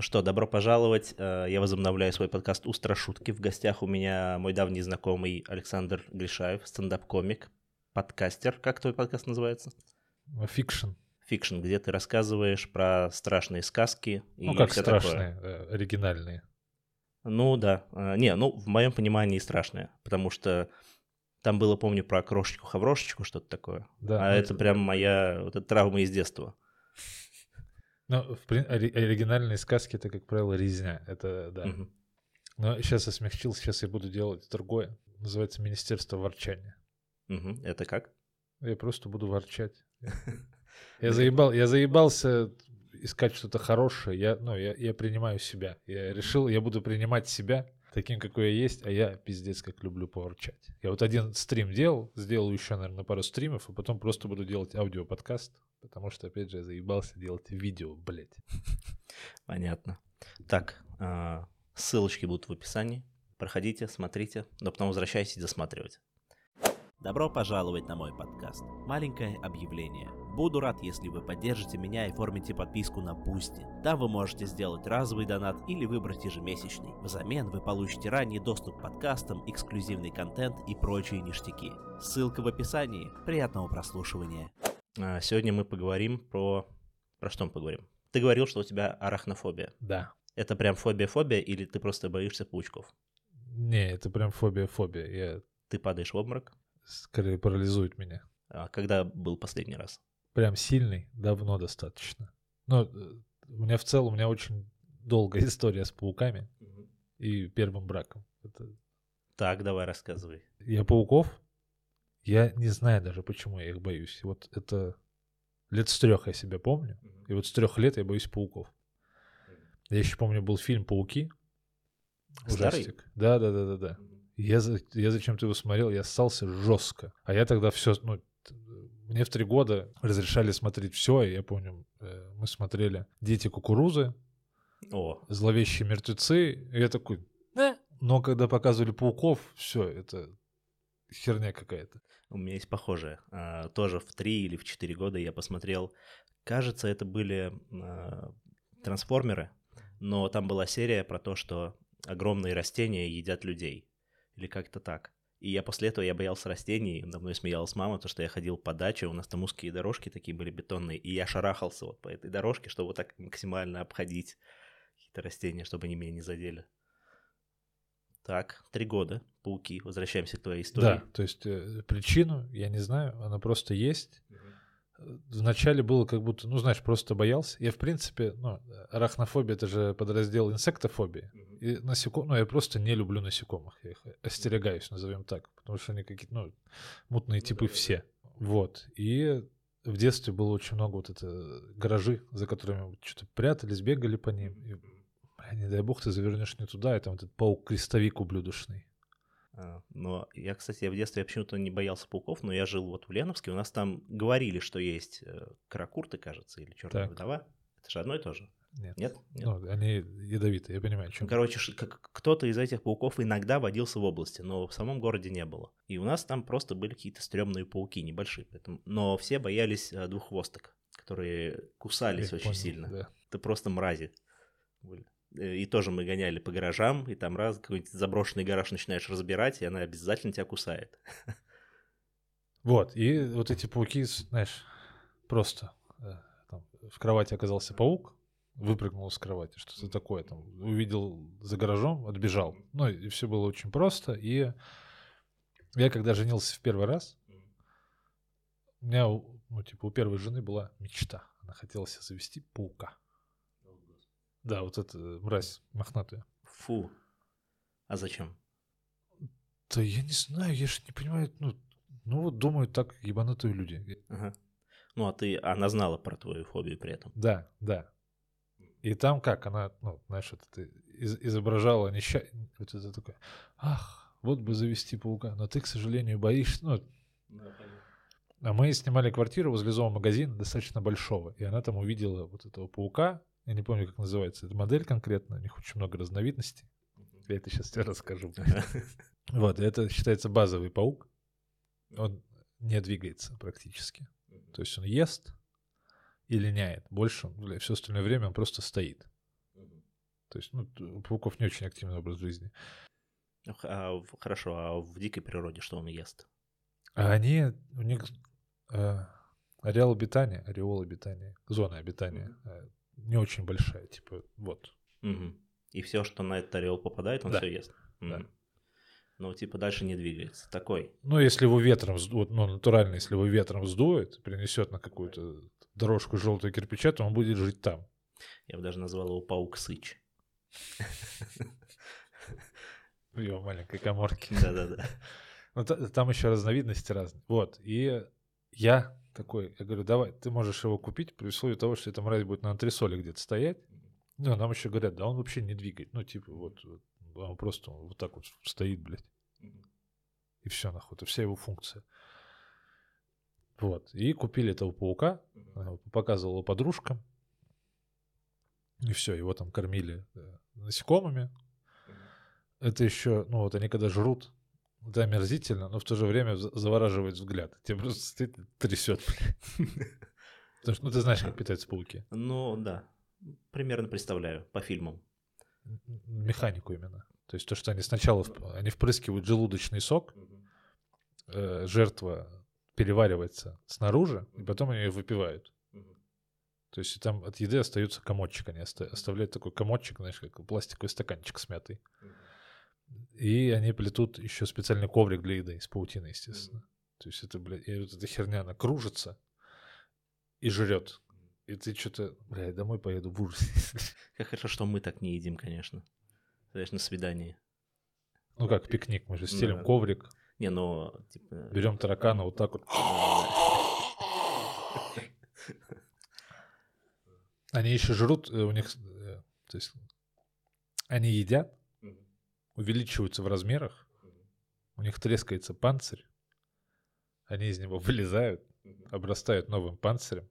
Ну что, добро пожаловать. Э, я возобновляю свой подкаст «Устрашутки». В гостях у меня мой давний знакомый Александр Гришаев, стендап-комик, подкастер. Как твой подкаст называется? Фикшн. Фикшн, где ты рассказываешь про страшные сказки. Ну, как страшные, такое. Э, оригинальные. Ну, да. Э, не, ну, в моем понимании страшные, потому что там было, помню, про крошечку-хаврошечку, что-то такое. Да, а ну, это прям моя вот эта травма из детства. Ну, в, оригинальные сказки это, как правило, резня. Это да. Угу. Но сейчас я смягчился, сейчас я буду делать другое. Называется Министерство ворчания. Угу. Это как? Я просто буду ворчать. Я заебал, я заебался искать что-то хорошее. Я, ну, я, я принимаю себя. Я решил, я буду принимать себя таким, какой я есть, а я пиздец как люблю поворчать. Я вот один стрим делал, сделал еще, наверное, пару стримов, а потом просто буду делать аудиоподкаст, потому что, опять же, я заебался делать видео, блядь. Понятно. Так, а, ссылочки будут в описании. Проходите, смотрите, но потом возвращайтесь досматривать. Добро пожаловать на мой подкаст. Маленькое объявление. Буду рад, если вы поддержите меня и оформите подписку на Бусти. Там вы можете сделать разовый донат или выбрать ежемесячный. Взамен вы получите ранний доступ к подкастам, эксклюзивный контент и прочие ништяки. Ссылка в описании. Приятного прослушивания. А, сегодня мы поговорим про... Про что мы поговорим? Ты говорил, что у тебя арахнофобия. Да. Это прям фобия-фобия или ты просто боишься паучков? Не, это прям фобия-фобия. Я... Ты падаешь в обморок? Скорее парализует меня. А когда был последний раз? Прям сильный, давно достаточно. Но э, у меня в целом, у меня очень долгая история с пауками угу. и первым браком. Это... Так, давай рассказывай. Я пауков, я не знаю даже, почему я их боюсь. Вот это лет с трех я себя помню, угу. и вот с трех лет я боюсь пауков. Я еще помню, был фильм «Пауки». Старый? Ужастик. Да, да, да, да, да. Я, я зачем-то его смотрел, я ссался жестко. А я тогда все, ну, мне в три года разрешали смотреть все, и я помню, э, мы смотрели «Дети кукурузы», О. «Зловещие мертвецы», и я такой, э. но когда показывали пауков, все, это херня какая-то. У меня есть похожее. А, тоже в три или в четыре года я посмотрел, кажется, это были а, трансформеры, но там была серия про то, что огромные растения едят людей или как-то так. И я после этого я боялся растений, мной смеялась мама, то что я ходил по даче, у нас там узкие дорожки такие были бетонные, и я шарахался вот по этой дорожке, чтобы вот так максимально обходить какие-то растения, чтобы они меня не задели. Так, три года, пауки, возвращаемся к твоей истории. Да, то есть э, причину я не знаю, она просто есть. Угу вначале было как будто, ну, знаешь, просто боялся. Я, в принципе, ну, арахнофобия — это же подраздел инсектофобии. И насеком... ну, я просто не люблю насекомых. Я их остерегаюсь, назовем так. Потому что они какие-то, ну, мутные типы все. Вот. И в детстве было очень много вот это гаражи, за которыми что-то прятались, бегали по ним. И, не дай бог, ты завернешь не туда, и там этот паук-крестовик ублюдочный. А, но я, кстати, я в детстве почему-то не боялся пауков, но я жил вот в Леновске, у нас там говорили, что есть э, каракурты, кажется, или черная так. вдова. Это же одно и то же. Нет. Нет? Нет? Ну, они ядовитые, я понимаю, чем. Ну, короче, как кто-то из этих пауков иногда водился в области, но в самом городе не было. И у нас там просто были какие-то стрёмные пауки, небольшие. Поэтому... Но все боялись э, двуххвосток, которые кусались я очень понял, сильно. Да. Это просто мрази были. Э, и тоже мы гоняли по гаражам, и там раз какой-нибудь заброшенный гараж начинаешь разбирать, и она обязательно тебя кусает. Вот, и вот эти пауки, знаешь, просто э, там, в кровати оказался паук, выпрыгнул с кровати, что-то такое, там, увидел за гаражом, отбежал. Ну, и все было очень просто, и я когда женился в первый раз, у меня, ну, типа, у первой жены была мечта. Она хотела себе завести паука. Да, вот эта мразь мохнатая. Фу. А зачем? Да я не знаю, я же не понимаю, ну, ну вот думают так ебанутые люди. Ага. Ну, а ты, она знала про твою фобию при этом? Да, да. И там как, она, ну, знаешь, это из, изображала несчастье, вот это такое, ах, вот бы завести паука, но ты, к сожалению, боишься, ну, да, а мы снимали квартиру возле зоомагазина достаточно большого, и она там увидела вот этого паука, я не помню, как называется эта модель конкретно, у них очень много разновидностей. Я это сейчас тебе расскажу. Вот, это считается базовый паук. Он не двигается практически. То есть он ест и линяет. Больше, все остальное время он просто стоит. То есть, ну, у пауков не очень активный образ жизни. А, в- хорошо, а в дикой природе что он ест? А они, у них э, ареал обитания, ореол обитания, зона обитания э, не очень большая, типа, вот. Мгм. И все, что на этот орел попадает, он Да. все ест. Да. Мгм. Ну, типа, дальше не двигается. Такой. Ну, если его ветром сдует, ну, натурально, если его ветром сдует, принесет на какую-то дорожку желтого кирпича, то он будет жить там. Я бы даже назвал его паук Сыч. В его маленькой коморке. Да-да-да. Ну, та- там еще разновидности разные. Вот. И я такой, я говорю, давай, ты можешь его купить при условии того, что эта мразь будет на антресоле где-то стоять. Ну, а нам еще говорят, да он вообще не двигает. Ну, типа, вот, вот, он просто вот так вот стоит, блядь. И все, нахуй. Это вся его функция. Вот. И купили этого паука, э, показывал его подружкам. И все, его там кормили э, насекомыми. Это еще, ну вот они когда жрут, это омерзительно, но в то же время за- завораживает взгляд. Тебе просто стоит трясет, блядь. Потому что, ну, ты знаешь, как питаются пауки. Ну, да. Примерно представляю по фильмам. Механику именно. То есть то, что они сначала они впрыскивают желудочный сок, э, жертва переваривается снаружи, и потом они ее выпивают. То есть там от еды остается комочек, они оста- оставляют такой комочек, знаешь, как пластиковый стаканчик смятый. И они плетут еще специальный коврик для еды из паутины, естественно. То есть это, блядь, и вот эта херня, она кружится и жрет. И ты что-то, блядь, домой поеду в ужасе. Как хорошо, что мы так не едим, конечно. Знаешь, на свидании. Ну как пикник, мы же стелим Да. коврик, Не, ну, типа... берем таракана вот так вот. Они еще жрут, э, у них, э, то есть они едят, увеличиваются в размерах, у них трескается панцирь, они из него вылезают, обрастают новым панцирем.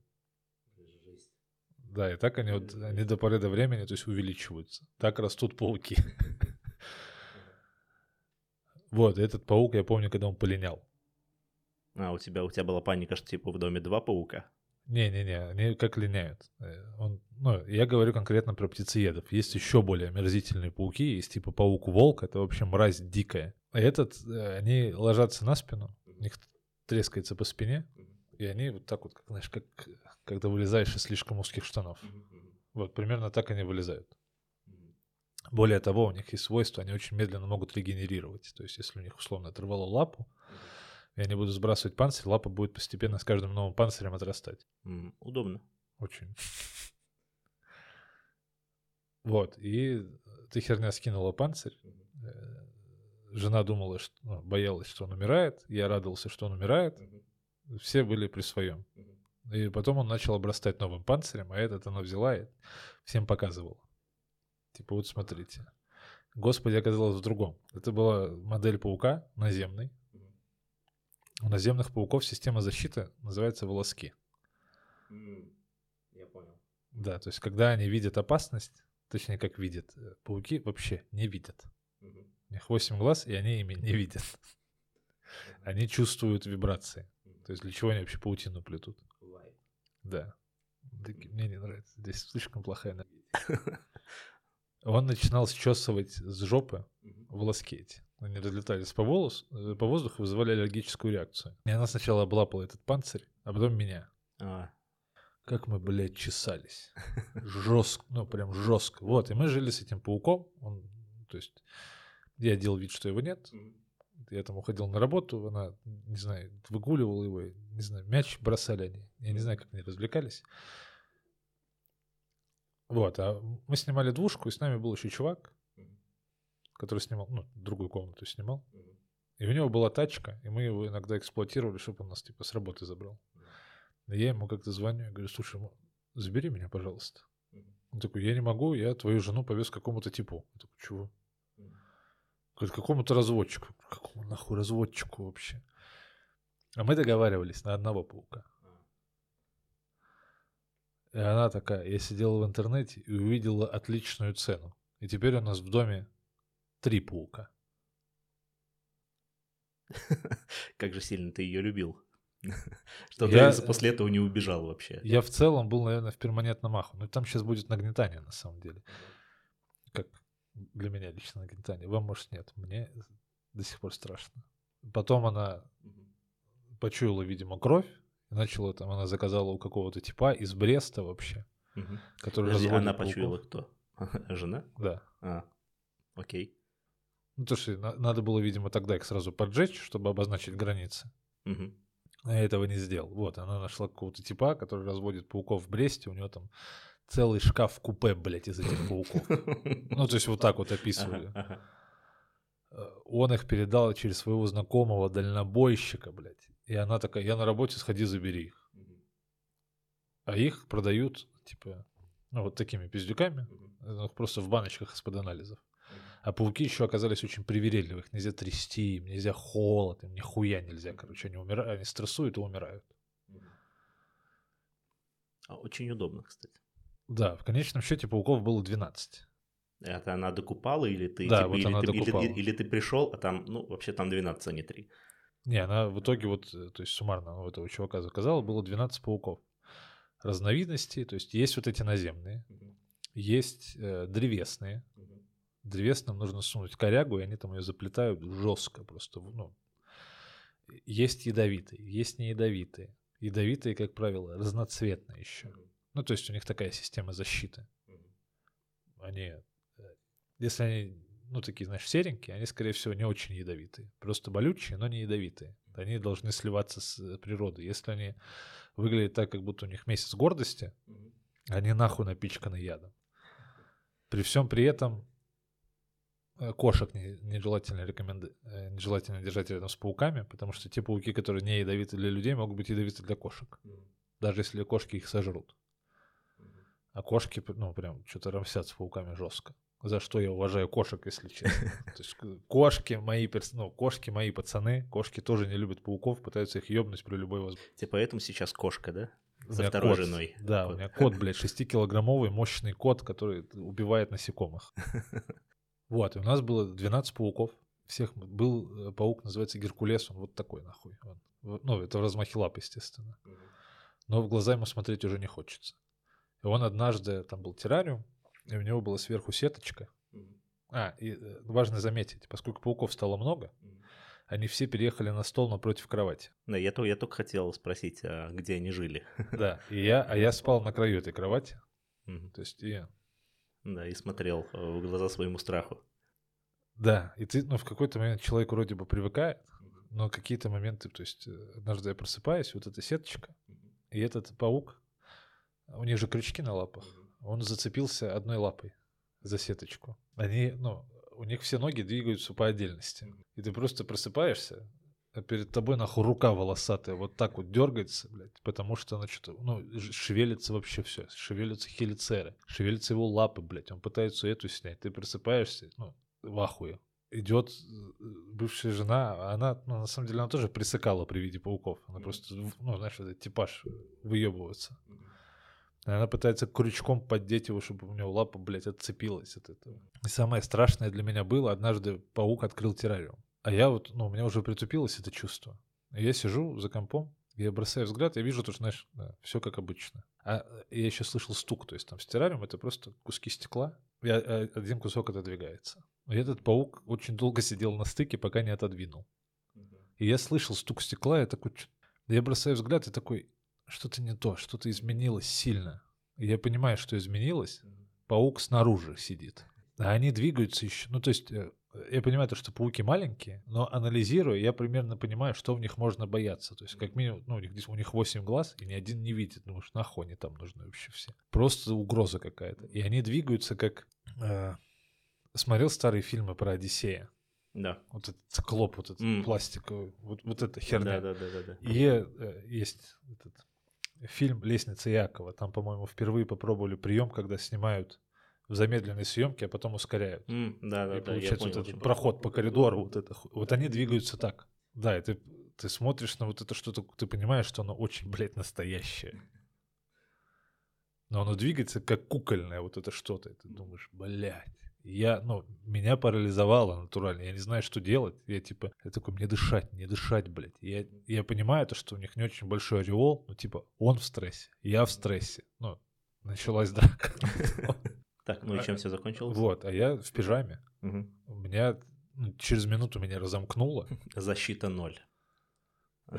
Да, и так они, вот, они до поры до времени, то есть увеличиваются. Так растут пауки. Вот, этот паук, я помню, когда он полинял. А, у тебя, у тебя была паника, что типа в доме два паука? Не-не-не, они как линяют. Э, Он, ну, я говорю конкретно про птицеедов. Есть еще более омерзительные пауки, есть типа паук-волк, это вообще мразь дикая. А этот, э, они ложатся на спину, у них трескается по спине, и они вот так вот, как, знаешь, как когда вылезаешь из слишком узких штанов. Вот, примерно так они вылезают. Более того, у них есть свойство, они очень медленно могут регенерировать. То есть, если у них условно оторвало лапу, и они будут сбрасывать панцирь, лапа будет постепенно с каждым новым панцирем отрастать. М, Удобно. Очень. Вот, и эта херня скинула панцирь. Э, Жена думала, что ну, боялась, что он умирает. Я радовался, что он умирает. Все были при своем. И потом он начал обрастать новым панцирем, а этот она взяла и всем показывала. Типа, вот смотрите. Господи оказалось в другом. Это была модель паука наземный. У наземных пауков система защиты называется волоски. Я понял. Да, то есть когда они видят опасность, точнее как видят, э, пауки вообще не видят. У них 8 глаз, и они ими не видят. Они чувствуют вибрации. То есть для чего они вообще паутину плетут? Да. Мне не нравится. Здесь слишком плохая энергетика. Он начинал счесывать с жопы волоски эти. Они разлетались по, волос, э, по воздуху, вызывали аллергическую реакцию. И она сначала облапала этот панцирь, а потом меня. А, Как мы, блядь, чесались. Жестко, ну прям жестко. Вот, и мы жили с этим пауком. Он, то есть я делал вид, что его нет. Я там уходил на работу, она, не знаю, выгуливала его, не знаю, мяч бросали они. Я не знаю, как они развлекались. Вот, а мы снимали двушку, и с нами был еще чувак, который снимал, ну, другую комнату снимал. И у него была тачка, и мы его иногда эксплуатировали, чтобы он нас, типа, с работы забрал. И я ему как-то звоню, я говорю, слушай, забери меня, пожалуйста. Он такой, я не могу, я твою жену повез к какому-то типу. Я такой, чего? Говорит, какому-то разводчику. Какому нахуй разводчику вообще? А мы договаривались на одного паука. И она такая, я сидела в интернете и увидела отличную цену. И теперь у нас в доме три паука. как же сильно ты ее любил. Что Я- ты после этого не убежал вообще. Я в целом был, наверное, в перманентном аху. Но там сейчас будет нагнетание, на самом деле. Для меня лично нагнетание. Вам, может, нет. Мне до сих пор страшно. Потом она почуяла, видимо, кровь. Начала там, она заказала у какого-то типа из Бреста вообще. Мгм. Который Подожди, она пауков. почуяла кто? Жена? Да. А, окей. Ну, то что на- надо было, видимо, тогда их сразу поджечь, чтобы обозначить границы. А я этого не сделал. Вот, она нашла какого-то типа, который разводит пауков в Бресте. У него там целый шкаф купе, блядь, из этих пауков. Ну, то есть вот так вот описывали. Э, Он их передал через своего знакомого дальнобойщика, блядь. И она такая, я на работе, сходи, забери их. А их продают, типа, ну, вот такими пиздюками, Мгм. ну, просто в баночках из-под анализов. А пауки еще оказались очень привередливы. Их нельзя трясти, им нельзя холод, им нихуя нельзя. Короче, они умирают, они стрессуют и умирают. А, Очень удобно, кстати. Да, в конечном счете пауков было 12. Это она докупала или ты, Да, типа, вот или, она ты, докупала. или- или ты пришел, а там, ну, вообще там 12, а не 3. Не, она в итоге вот, э, то есть суммарно у этого чувака заказала, было 12 пауков. Разновидностей, то есть есть вот эти наземные, есть э, древесные. Древесным нужно сунуть корягу, и они там ее заплетают жестко просто. Ну. Есть ядовитые, есть не ядовитые. Ядовитые, как правило, разноцветные еще. Ну, то есть у них такая система защиты. Они, э, если они, ну, такие, знаешь, серенькие, они, скорее всего, не очень ядовитые. Просто болючие, но не ядовитые. Они должны сливаться с э, природой. Если они выглядят так, как будто у них месяц гордости, они нахуй напичканы ядом. При всем при этом кошек не- нежелательно, рекоменда- э, нежелательно держать рядом с пауками, потому что те пауки, которые не ядовиты для людей, могут быть ядовиты для кошек, даже если кошки их сожрут. А кошки, ну, прям что-то рамсят с пауками жестко. За что я уважаю кошек, если честно. То есть к- кошки мои, перс- ну, кошки мои пацаны, кошки тоже не любят пауков, пытаются их ёбнуть при любой возможности. Тебе поэтому сейчас кошка, да? Со второй кот. женой. Да, Кот. у меня кот, блядь, 6-килограммовый мощный кот, который убивает насекомых. Вот, и у нас было 12 пауков. Всех был э, паук, называется Геркулес, он вот такой нахуй. Он, ну, это в размахе лап, естественно. Но в глаза ему смотреть уже не хочется. И он однажды, там был террариум, и у него была сверху сеточка. А, и э, важно заметить, поскольку пауков стало много, они все переехали на стол напротив кровати. Да, я, то- я только хотел спросить, а где они жили. Да, и я, а я спал на краю этой кровати. Мгм. То есть, и Да, и смотрел э, в глаза своему страху. Да, и ты, ну, в какой-то момент человек вроде бы привыкает, но какие-то моменты, то есть, э, однажды я просыпаюсь, вот эта сеточка, и этот паук, у них же крючки на лапах, он зацепился одной лапой за сеточку. Они, ну, у них все ноги двигаются по отдельности. И ты просто просыпаешься, а перед тобой нахуй рука волосатая вот так вот дергается, блядь, потому что она что-то, ну, шевелится вообще все, шевелятся хелицеры, шевелятся его лапы, блядь, он пытается эту снять, ты просыпаешься, ну, в ахуе. Идет э, бывшая жена, она, ну, на самом деле, она тоже присыкала при виде пауков. Она просто, ну, знаешь, этот типаж выебывается. Она пытается крючком поддеть его, чтобы у него лапа, блядь, отцепилась от этого. И самое страшное для меня было, однажды паук открыл террариум. А я вот, ну, у меня уже притупилось это чувство. Я сижу за компом, я бросаю взгляд, я вижу, то, что, знаешь, все как обычно. А я еще слышал стук, то есть там с террариум это просто куски стекла, и один кусок отодвигается. И этот паук очень долго сидел на стыке, пока не отодвинул. И я слышал стук стекла, я такой... Я бросаю взгляд и такой, что-то не то, что-то изменилось сильно. И я понимаю, что изменилось. Паук снаружи сидит. А они двигаются еще. Ну, то есть, э, я понимаю, то, что пауки маленькие, но анализируя, я примерно понимаю, что в них можно бояться. То есть, как минимум, ну, у них, у них 8 глаз, и ни один не видит. Думаешь, нахуй они там нужны вообще все. Просто угроза какая-то. И они двигаются как... э, смотрел старые фильмы про Одиссея. Да. Вот этот циклоп, вот этот М. пластиковый, вот, вот эта херня. Да, да, да, да, да. И э, есть этот фильм «Лестница Якова». Там, по-моему, впервые попробовали прием, когда снимают в замедленной съемке, а потом ускоряют. М, Да, да, и да, получается понял, вот этот проход по коридору, вот это, вот они двигаются так. Да, и ты, ты смотришь на вот это что-то, ты понимаешь, что оно очень, блядь, настоящее. Но оно двигается как кукольное вот это что-то. И ты думаешь, блядь. Я, ну, меня парализовало натурально. Я не знаю, что делать. Я типа, я такой, мне дышать, не дышать, блядь. Я, я понимаю то, что у них не очень большой ореол, ну, типа, он в стрессе, я в стрессе. Ну, началась драка. Так, ну и А, чем все закончилось? Вот, а я в пижаме. Мгм. У меня ну, через минуту меня разомкнуло. Защита ноль.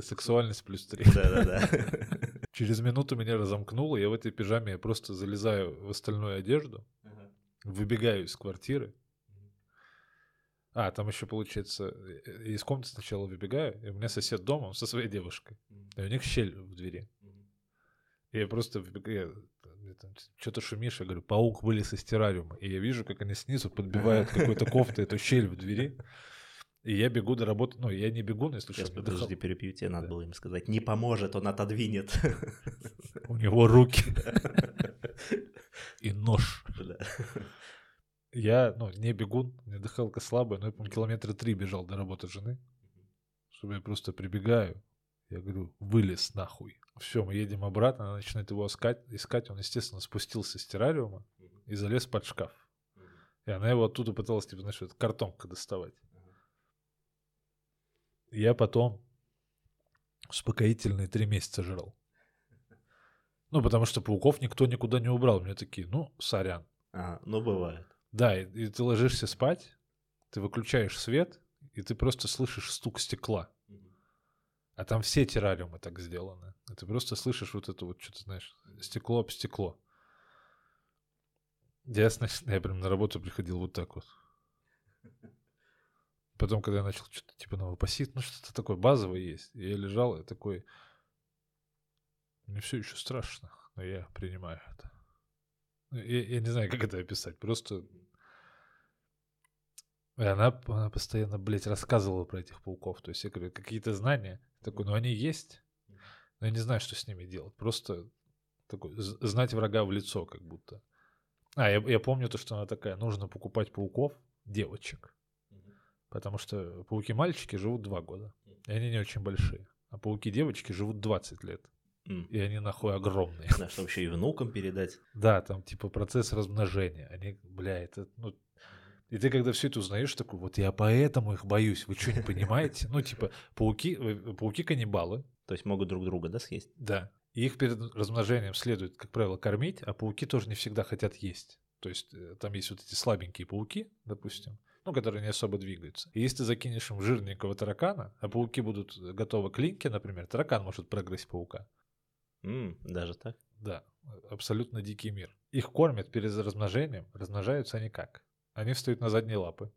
Сексуальность плюс три. Да-да-да. Через минуту меня разомкнуло, я в этой пижаме просто залезаю в остальную одежду, выбегаю из квартиры. А, там еще получается, э, из комнаты сначала выбегаю, и у меня сосед дома он со своей девушкой. И у них щель в двери. И я просто выбегаю, что-то шумишь, я говорю, паук вылез из террариума. И я вижу, как они снизу подбивают какой-то кофтой эту щель в двери. И я бегу до работы. Ну, я не бегу, но если Сейчас, что, подожди, дыхал- перепью, тебе надо Да. было им сказать. Не поможет, он отодвинет. У него руки и нож. Я, ну, не бегун, мне дыхалка слабая, но я, по-моему, километра три бежал до работы жены. Чтобы я просто прибегаю. Я говорю, вылез нахуй. Все, мы едем обратно, она начинает его искать. искать. Он, естественно, спустился с террариума и залез под шкаф. И она его оттуда пыталась, типа, знаешь, вот картонка доставать. Я потом успокоительные три месяца жрал. Ну, потому что пауков никто никуда не убрал. Мне такие, ну, сорян. А, ну, бывает. Да, и, и ты ложишься спать, ты выключаешь свет, и ты просто слышишь стук стекла. А там все террариумы так сделаны. И ты просто слышишь вот это вот что-то, знаешь, стекло об стекло. Я, значит, я прям на работу приходил вот так вот. Потом, когда я начал что-то типа новопосит, ну что-то такое базовое есть. Я лежал, и такой, мне все еще страшно, но я принимаю это. Ну, Я, я не знаю, как это описать. Просто и она, она постоянно, блядь, рассказывала про этих пауков. То есть я говорю, какие-то знания. Такой, ну они есть, но я не знаю, что с ними делать. Просто такой, знать врага в лицо, как будто. А, я, я помню то, что она такая, нужно покупать пауков, девочек. Потому что пауки-мальчики живут два года. И они не очень большие. А пауки-девочки живут 20 лет. И они нахуй огромные. Да, чтобы еще и внукам передать. Да, там типа процесс размножения. Они, бля, это, ну... И ты когда все это узнаешь, такой, вот я поэтому их боюсь. Вы что, не понимаете? Ну, типа, пауки, э, пауки-каннибалы, То есть могут друг друга, да, съесть? да. И их перед размножением следует, как правило, кормить, а пауки тоже не всегда хотят есть. То есть э, там есть вот эти слабенькие пауки, допустим, ну, которые не особо двигаются. И если ты закинешь им жирненького таракана, а пауки будут готовы к линьке, например, таракан может прогрызть паука. М, даже так? Да, абсолютно дикий мир. Их кормят перед размножением, размножаются они как? Они встают на задние лапы.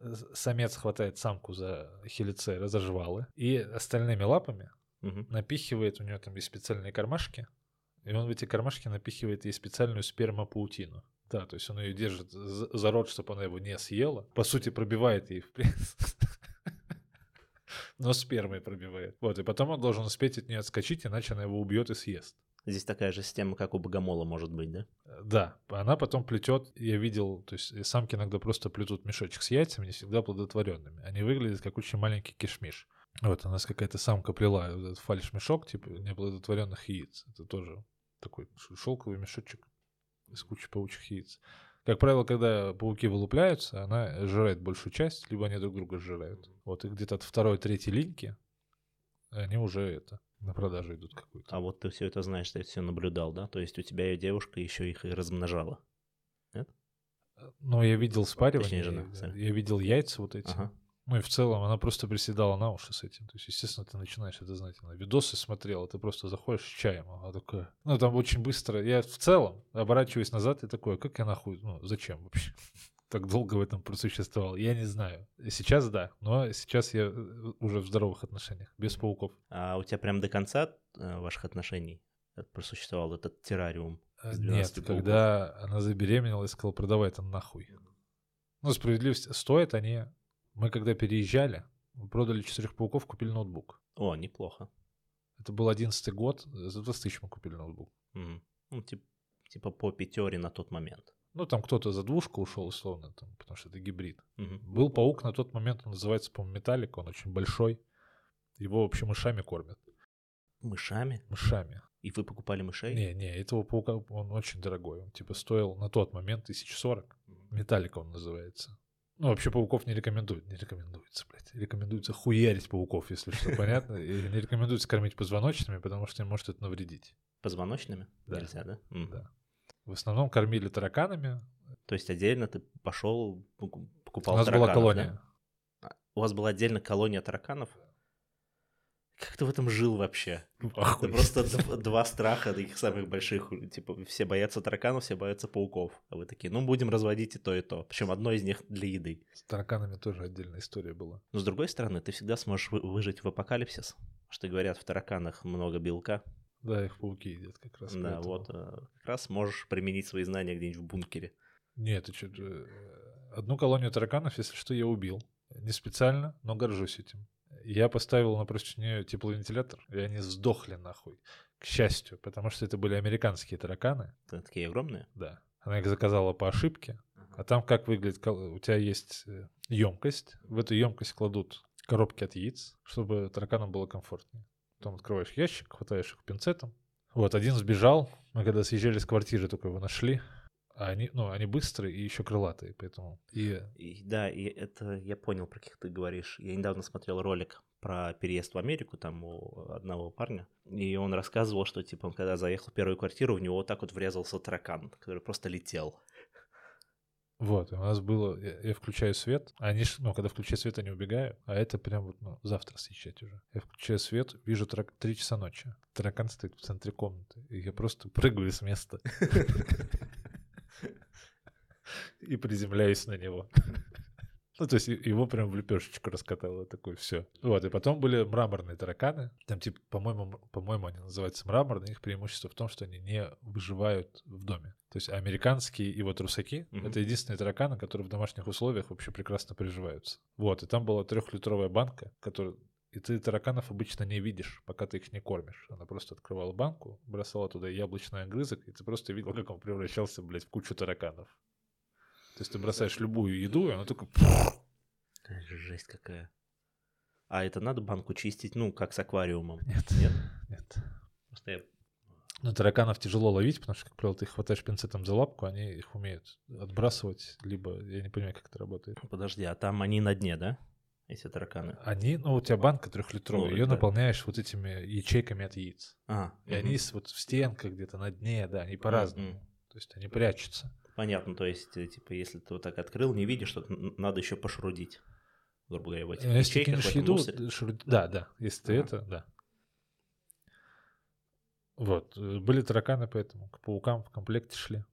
С- Самец хватает самку за хелицеры, за жвалы, и остальными лапами Мгм. напихивает, у него там есть специальные кармашки, и он в эти кармашки напихивает ей специальную спермопаутину. Да, то есть он ее держит за рот, чтобы она его не съела. По сути, пробивает ей в принципе. Но спермой пробивает. Вот, и потом он должен успеть от нее отскочить, иначе она его убьет и съест. Здесь такая же система, как у богомола может быть, да? Э, Да, она потом плетет, я видел, то есть э, самки иногда просто плетут мешочек с яйцами, не всегда плодотворенными. Они выглядят как очень маленький кишмиш. Вот у нас какая-то самка плела вот этот фальш-мешок, типа неплодотворенных яиц. Это тоже такой шелковый мешочек из кучи паучьих яиц. Как правило, когда пауки вылупляются, она сжирает большую часть, либо они друг друга сжирают. Вот и где-то от второй, третьей линьки они уже это на продажу идут какую-то. А вот ты все это знаешь, ты все наблюдал, да? То есть у тебя и девушка еще их и размножала. Ну, я видел спаривание, Точнее, жена, я- я видел яйца вот эти. Ага. Ну и в целом она просто приседала на уши с этим. То есть, естественно, ты начинаешь это знать. Она видосы смотрела, ты просто заходишь с чаем. Она такая... Ну, там очень быстро. Я в целом оборачиваюсь назад и такой, «А как я нахуй... Ну, зачем вообще? Так долго в этом просуществовал. Я не знаю. Сейчас да, но сейчас я э, уже в здоровых отношениях, без пауков. А у тебя прям до конца э, ваших отношений э, просуществовал этот террариум? С Нет, 12 пауков. когда она забеременела, я сказал, продавай это нахуй. Ну, справедливости стоят они... Мы когда переезжали, мы продали четырех пауков, купили ноутбук. О, неплохо. Это был одиннадцатый год, за 20 тысяч мы купили ноутбук. Мгм. Ну, тип- типа по пятере на тот момент. Ну, там кто-то за двушку ушел, условно, там, потому что это гибрид. Мгм. Был паук на тот момент, он называется, по-моему, Металлик, он очень большой. Его вообще мышами кормят. Мышами? Мышами. И вы покупали мышей? Не, не, этого паука, он очень дорогой. Он типа стоил на тот момент 1040. Металлика он называется. Ну, вообще пауков не рекомендуют. Не рекомендуется, блядь. Рекомендуется хуярить пауков, если что, понятно? И не рекомендуется кормить позвоночными, потому что им может это навредить. Позвоночными? Да. Нельзя, да? Мгм. Да. В основном кормили тараканами. То есть отдельно ты пошел, покупал У нас тараканов, была колония. да? У вас была отдельно колония тараканов? Как ты в этом жил вообще? Это Охуеть. просто д- два страха таких самых больших. Типа, все боятся тараканов, все боятся пауков. А вы такие, ну, будем разводить и то, и то. Причем одно из них для еды. С тараканами тоже отдельная история была. Но с другой стороны, ты всегда сможешь вы- выжить в апокалипсис. Что говорят, в тараканах много белка. Да, их пауки едят как раз. Да, поэтому. вот э, как раз можешь применить свои знания где-нибудь в бункере. Нет, ты что, одну колонию тараканов, если что, я убил. Не специально, но горжусь этим. Я поставил напротив нее тепловентилятор, и они сдохли нахуй. К счастью, потому что это были американские тараканы, Это такие огромные. да. Она их заказала по ошибке. А там как выглядит? У тебя есть емкость. В эту емкость кладут коробки от яиц, чтобы тараканам было комфортнее. Потом открываешь ящик, хватаешь их пинцетом. Вот, один сбежал. Мы когда съезжали с квартиры, только его нашли. А они, ну, они быстрые и еще крылатые, поэтому... И И, да, и это я понял, про каких ты говоришь. Я недавно смотрел ролик про переезд в Америку, там у одного парня, и он рассказывал, что, типа, он когда заехал в первую квартиру, в него вот так вот врезался таракан, который просто летел. вот, у нас было... Я, я включаю свет, а они, ну, когда включаю свет, они убегают, а это прям вот, ну, завтра съезжать уже. Я включаю свет, вижу тарак... 3 часа ночи. Таракан стоит в центре комнаты, и я просто прыгаю с места. И приземляюсь на него. Ну, то есть его прям в лепешечку раскатало, такой, все. Вот, и потом были мраморные тараканы. Там, типа, по-моему, по-моему, они называются мраморные. Их преимущество в том, что они не выживают в доме. То есть американские и вот русаки Мгм. это единственные тараканы, которые в домашних условиях вообще прекрасно приживаются. Вот, и там была трехлитровая банка, которая и ты тараканов обычно не видишь, пока ты их не кормишь. Она просто открывала банку, бросала туда яблочный огрызок, и ты просто видел, как он превращался, блядь, в кучу тараканов. То есть ты бросаешь любую еду, и она только... Жесть какая. А это надо банку чистить, ну, как с аквариумом? Нет, Нет? нет. Просто я... Ну, тараканов тяжело ловить, потому что, как правило, ты их хватаешь пинцетом за лапку, они их умеют отбрасывать, либо, я не понимаю, как это работает. Подожди, а там они на дне, да? Эти тараканы? Они, ну, у тебя банка трехлитровая, Ну, ее да. наполняешь вот этими ячейками от яиц. А, И мгм. они вот в стенках где-то на дне, да, они по-разному. Мгм. То есть они прячутся. Понятно, то есть, э, типа, если ты вот так открыл, не видишь, что надо еще пошрудить. Грубо говоря, в этих А Если ты кинешь еду, э, шру- да, да, если ты Ага. это, да. Вот, были тараканы, поэтому к паукам в комплекте шли.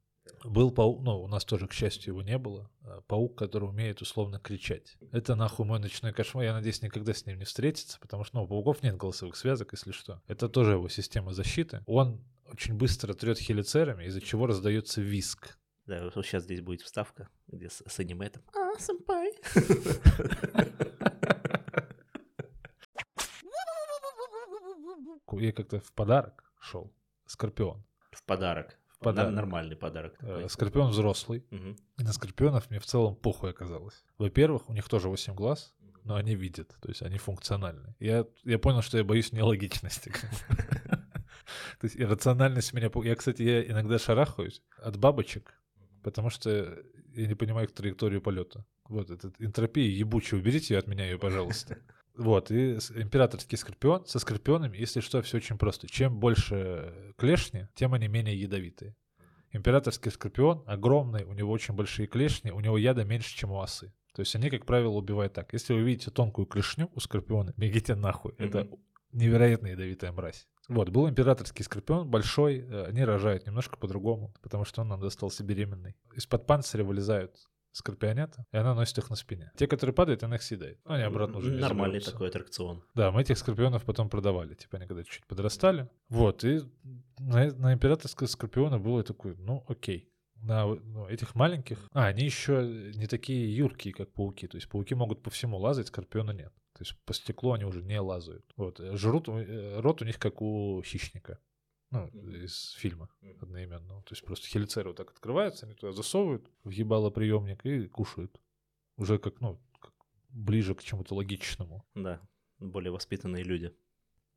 Был паук, ну, у нас тоже, к счастью, его не было. Паук, который умеет условно кричать. Это нахуй мой ночной кошмар. Я надеюсь, никогда с ним не встретиться, потому что, ну, у пауков нет голосовых связок, если что. Это тоже его система защиты. Он очень быстро трет хелицерами, из-за чего раздается виск. Да, вот сейчас здесь будет вставка, где с, с аниме там. А, сэмпай. Я как-то в подарок шел. Скорпион. В подарок. В подарок. Нормальный подарок. Э, такой. Скорпион взрослый. Мгм. И на скорпионов мне в целом похуй оказалось. Во-первых, у них тоже 8 глаз, но они видят, то есть они функциональны. Я, я понял, что я боюсь нелогичности. То есть иррациональность меня... Я, кстати, я иногда шарахаюсь от бабочек, потому что я не понимаю их траекторию полета. Вот, эта энтропия ебучая, уберите ее от меня, ее, пожалуйста. Вот, и императорский скорпион со скорпионами, если что, все очень просто. Чем больше клешни, тем они менее ядовитые. Императорский скорпион огромный, у него очень большие клешни, у него яда меньше, чем у осы. То есть они, как правило, убивают так. Если вы видите тонкую клешню у скорпиона, бегите нахуй. Это Мгм. невероятно ядовитая мразь. Вот, был императорский скорпион, большой, э, они рожают немножко по-другому, потому что он нам достался беременный. Из-под панциря вылезают скорпионята, и она носит их на спине. Те, которые падают, она их съедает. Ну, Они обратно уже Нормальный заберутся. такой аттракцион. Да, мы этих скорпионов потом продавали. Типа они когда чуть подрастали. Вот, и на, на императорского скорпиона было такое, ну, окей. На ну, этих маленьких... А, они еще не такие юркие, как пауки. То есть пауки могут по всему лазать, скорпиона нет. То есть по стеклу они уже не лазают. Вот. э, Жрут, э, рот у них как у хищника. Ну, из фильма одноименного. То есть просто хелицеры вот так открываются, они туда засовывают в ебало приемник и кушают. Уже как, ну, как ближе к чему-то логичному. Да, более воспитанные люди.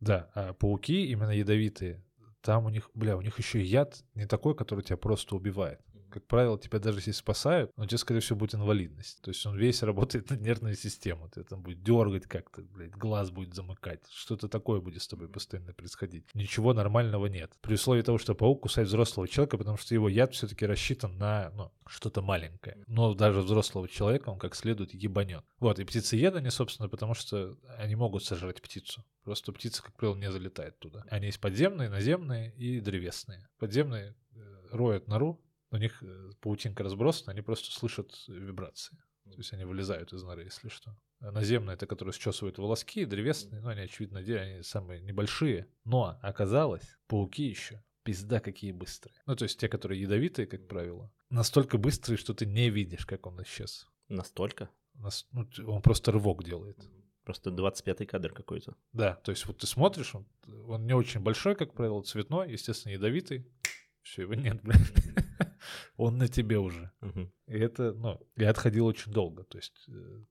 Да, а пауки именно ядовитые, там у них, бля, у них еще яд не такой, который тебя просто убивает. Как правило, тебя даже если спасают, но тебе, скорее всего, будет инвалидность. То есть он весь работает на нервную систему. Ты там будет дергать как-то, блядь, глаз будет замыкать. Что-то такое будет с тобой постоянно происходить. Ничего нормального нет. При условии того, что паук кусает взрослого человека, потому что его яд все-таки рассчитан на ну, что-то маленькое. Но даже взрослого человека он как следует ебанет. Вот, и птицееды они, собственно, потому что они могут сожрать птицу. Просто птица, как правило, не залетает туда. Они есть подземные, наземные и древесные. Подземные э, роют нору, у них э, паутинка разбросана, они просто слышат вибрации. То есть они вылезают из норы, если что. А наземные, это которые счесывают волоски, древесные, ну, они, очевидно, они самые небольшие. Но оказалось, пауки еще пизда какие быстрые. Ну, то есть те, которые ядовитые, как правило, настолько быстрые, что ты не видишь, как он исчез. Настолько? Нас, ну, он просто рывок делает. Просто 25-й кадр какой-то. Да, то есть вот ты смотришь, он, он не очень большой, как правило, цветной, естественно, ядовитый. Все, его нет, блядь. Он на тебе уже. И это, ну, я отходил очень долго. То есть э,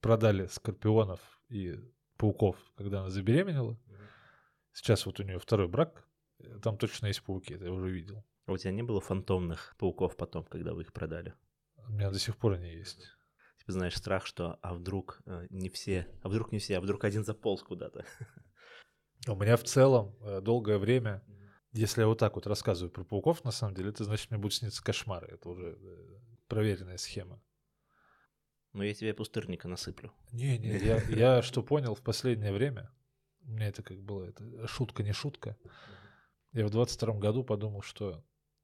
продали скорпионов и пауков, когда она забеременела. Сейчас вот у нее второй брак, там точно есть пауки, это я уже видел. А у тебя не было фантомных пауков потом, когда вы их продали? У меня до сих пор они есть типа, знаешь, страх, что а вдруг э, не все, а вдруг не все, а вдруг один заполз куда-то. У меня в целом э, долгое время, если я вот так вот рассказываю про пауков, на самом деле, это значит, мне будут сниться кошмары. Это уже э, проверенная схема. Ну, я тебе пустырника насыплю. Не-не, я, я что понял в последнее время, у меня это как было, это шутка не шутка. Я в 22 году подумал, что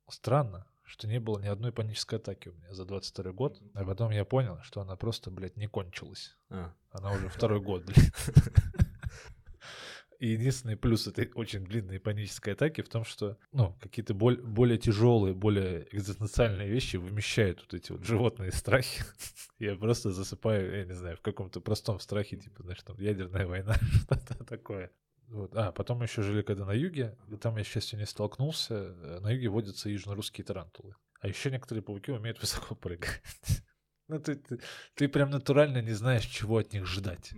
странно, что не было ни одной панической атаки у меня за 22 год. А потом я понял, что она просто, блядь, не кончилась. А. Она уже второй год, блядь. И единственный плюс этой очень длинной панической атаки в том, что ну, какие-то боль, более тяжелые, более экзистенциальные вещи вымещают вот эти вот животные страхи. Я просто засыпаю, я не знаю, в каком-то простом страхе, типа, знаешь, там ядерная война, что-то такое. Вот. А, потом еще жили когда на юге, и там я, к счастью, не столкнулся. Э, на юге водятся южно-русские тарантулы. А еще некоторые пауки умеют высоко прыгать. Ну, ты, ты, ты прям натурально не знаешь, чего от них ждать.